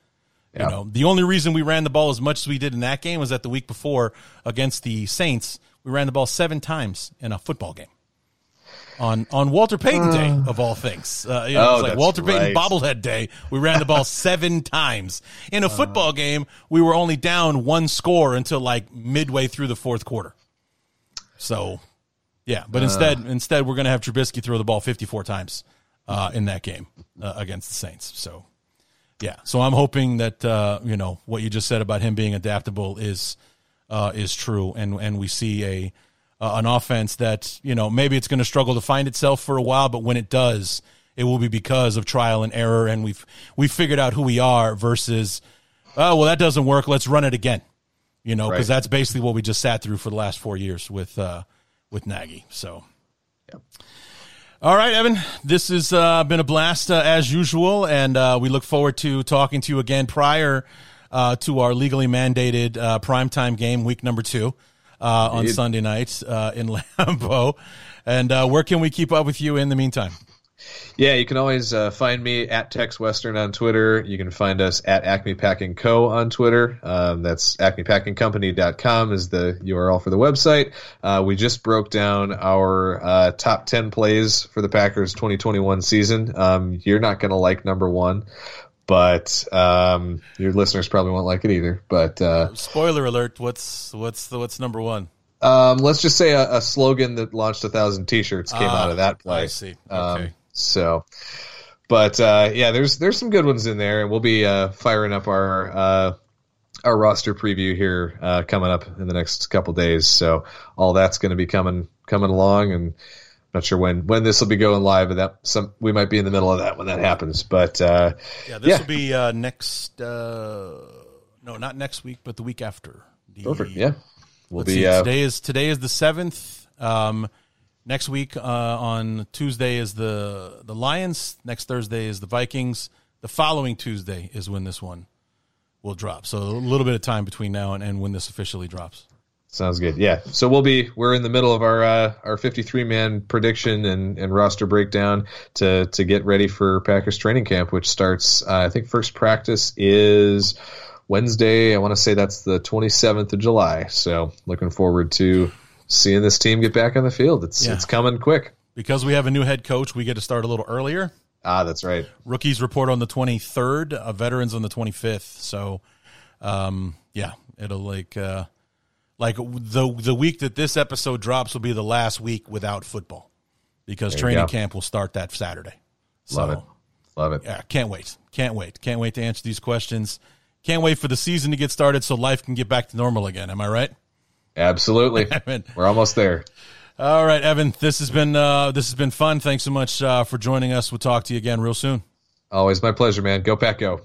You know, the only reason we ran the ball as much as we did in that game was that the week before against the Saints, we ran the ball seven times in a football game. On on Walter Payton Day uh. of all things, uh, you know, oh, like Walter right. Payton bobblehead day. We ran the ball seven times in a uh. football game. We were only down one score until like midway through the fourth quarter. So yeah, but instead, uh, instead we're going to have Trubisky throw the ball 54 times uh, in that game uh, against the Saints. So, yeah, so I'm hoping that uh, you know what you just said about him being adaptable is uh, is true, and and we see a uh, an offense that you know maybe it's going to struggle to find itself for a while, but when it does, it will be because of trial and error, and we've we've figured out who we are versus oh well that doesn't work, let's run it again, you know, because right. that's basically what we just sat through for the last four years with uh, with Nagy. So, yep. All right, Evan, this has uh, been a blast uh, as usual, and uh, we look forward to talking to you again prior uh, to our legally mandated uh, primetime game, week number two, uh, on Sunday night in Lambeau. And where can we keep up with you in the meantime? Yeah, you can always uh, find me at Tex Western on Twitter. You can find us at Acme Packing Co. on Twitter. Um, that's acmepackingcompany.com is the URL for the website. Uh, we just broke down our uh, top 10 plays for the Packers 2021 season. Um, you're not going to like number one, but um, your listeners probably won't like it either. But uh, Spoiler alert! What's what's the what's number one? um, let's just say a, a slogan that launched a thousand T-shirts came Ah, out of that play. I see. Um, so, but uh, yeah, there's there's some good ones in there, and we'll be uh, firing up our uh, our roster preview here uh, coming up in the next couple days. So all that's going to be coming coming along, and not sure when when this will be going live, but that some we might be in the middle of that when that happens. But uh, Yeah, this Yeah. will be uh, next. Uh, no, not next week, but the week after. The, perfect, yeah, we'll be see, uh, today is today is the seventh. Um, next week uh, on Tuesday is the the Lions. Next Thursday is the Vikings. The following Tuesday is when this one will drop. So a little bit of time between now and, and when this officially drops. Sounds good. Yeah. So we'll be we're in the middle of our uh, our 53 man prediction and, and roster breakdown to to get ready for Packers training camp, which starts uh, I think first practice is Wednesday. I want to say that's the 27th of July. So looking forward to seeing this team get back on the field. It's Yeah. it's coming quick. Because we have a new head coach, we get to start a little earlier. Ah, that's right. Rookies report on the 23rd, uh, veterans on the 25th. So, um, yeah, it'll like uh, like the the week that this episode drops will be the last week without football because There training camp will start that Saturday. Love So, it. Love it. Yeah, can't wait. Can't wait. Can't wait to answer these questions. Can't wait for the season to get started so life can get back to normal again. Am I right? Absolutely. Evan. We're almost there. All right, Evan. This has been uh, this has been fun. Thanks so much uh, for joining us. We'll talk to you again real soon. Always my pleasure, man. Go Pack Go.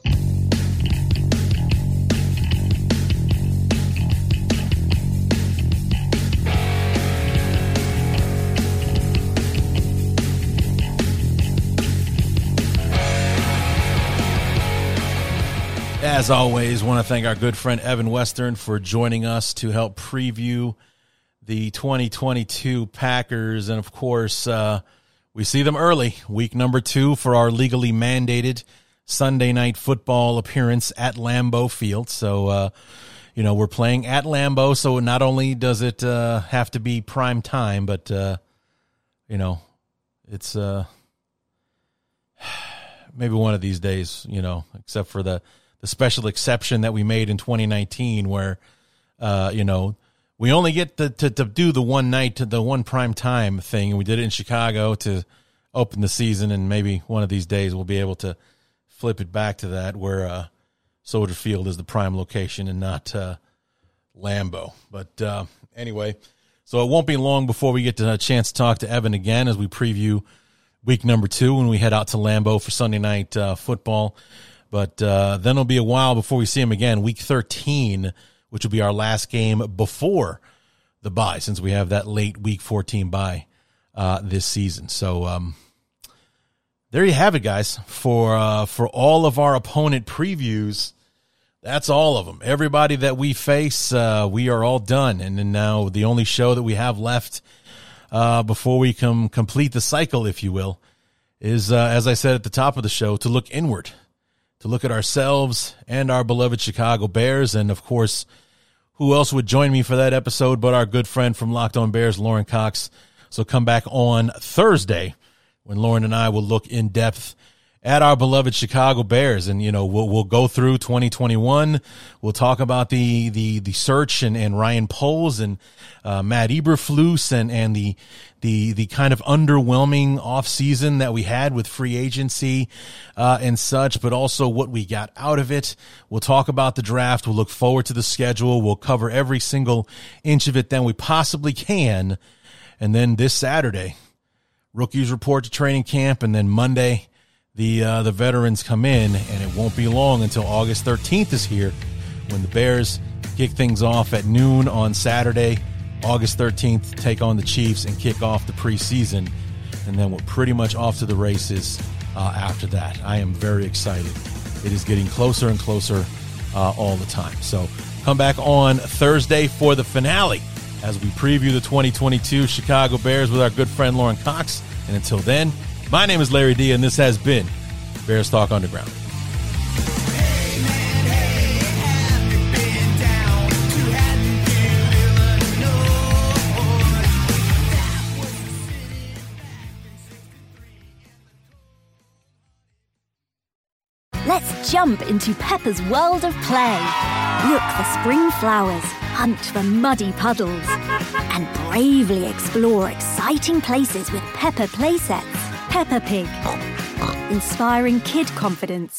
As always, want to thank our good friend Evan Western for joining us to help preview the 2022 Packers. And of course, uh, we see them early, week number two for our legally mandated Sunday night football appearance at Lambeau Field. So, uh, you know, we're playing at Lambeau. So not only does it uh, have to be prime time, but, uh, you know, it's uh, maybe one of these days, you know, except for the, the special exception that we made in 2019 where, uh, you know, we only get to, to, to do the one night, the one prime time thing. And we did it in Chicago to open the season. And maybe one of these days we'll be able to flip it back to that where, uh, Soldier Field is the prime location and not, uh, Lambeau. But, uh, anyway, so it won't be long before we get a chance to talk to Evan again as we preview week number two when we head out to Lambeau for Sunday night uh, football. But uh, then it'll be a while before we see him again. Week 13, which will be our last game before the bye, since we have that late week 14 bye uh, this season. So um, there you have it, guys. For uh, for all of our opponent previews, that's all of them. Everybody that we face, uh, we are all done. And then now the only show that we have left uh, before we come complete the cycle, if you will, is uh, as I said at the top of the show, to look inward, to look at ourselves and our beloved Chicago Bears, and of course, who else would join me for that episode but our good friend from Locked On Bears, Lauren Cox. So come back on Thursday when Lauren and I will look in depth at our beloved Chicago Bears, and you know we'll we'll go through 2021. We'll talk about the the the search and, and Ryan Poles and uh, Matt Eberflus and and the the the kind of underwhelming offseason that we had with free agency uh, and such, but also what we got out of it. We'll talk about the draft. We'll look forward to the schedule. We'll cover every single inch of it that we possibly can, and then this Saturday, rookies report to training camp, and then Monday the uh, the veterans come in, and it won't be long until August 13th is here, when the Bears kick things off at noon on Saturday, August 13th. Take on the Chiefs and kick off the preseason, and then we're pretty much off to the races uh, after that. I am very excited. It is getting closer and closer uh, all the time. So come back on Thursday for the finale as we preview the 2022 Chicago Bears with our good friend Lauren Cox. And until then. My name is Larry D, and this has been Bears Talk Underground. Let's jump into Peppa's world of play. Look for spring flowers, hunt for muddy puddles, and bravely explore exciting places with Peppa playsets. Peppa Pig, inspiring kid confidence.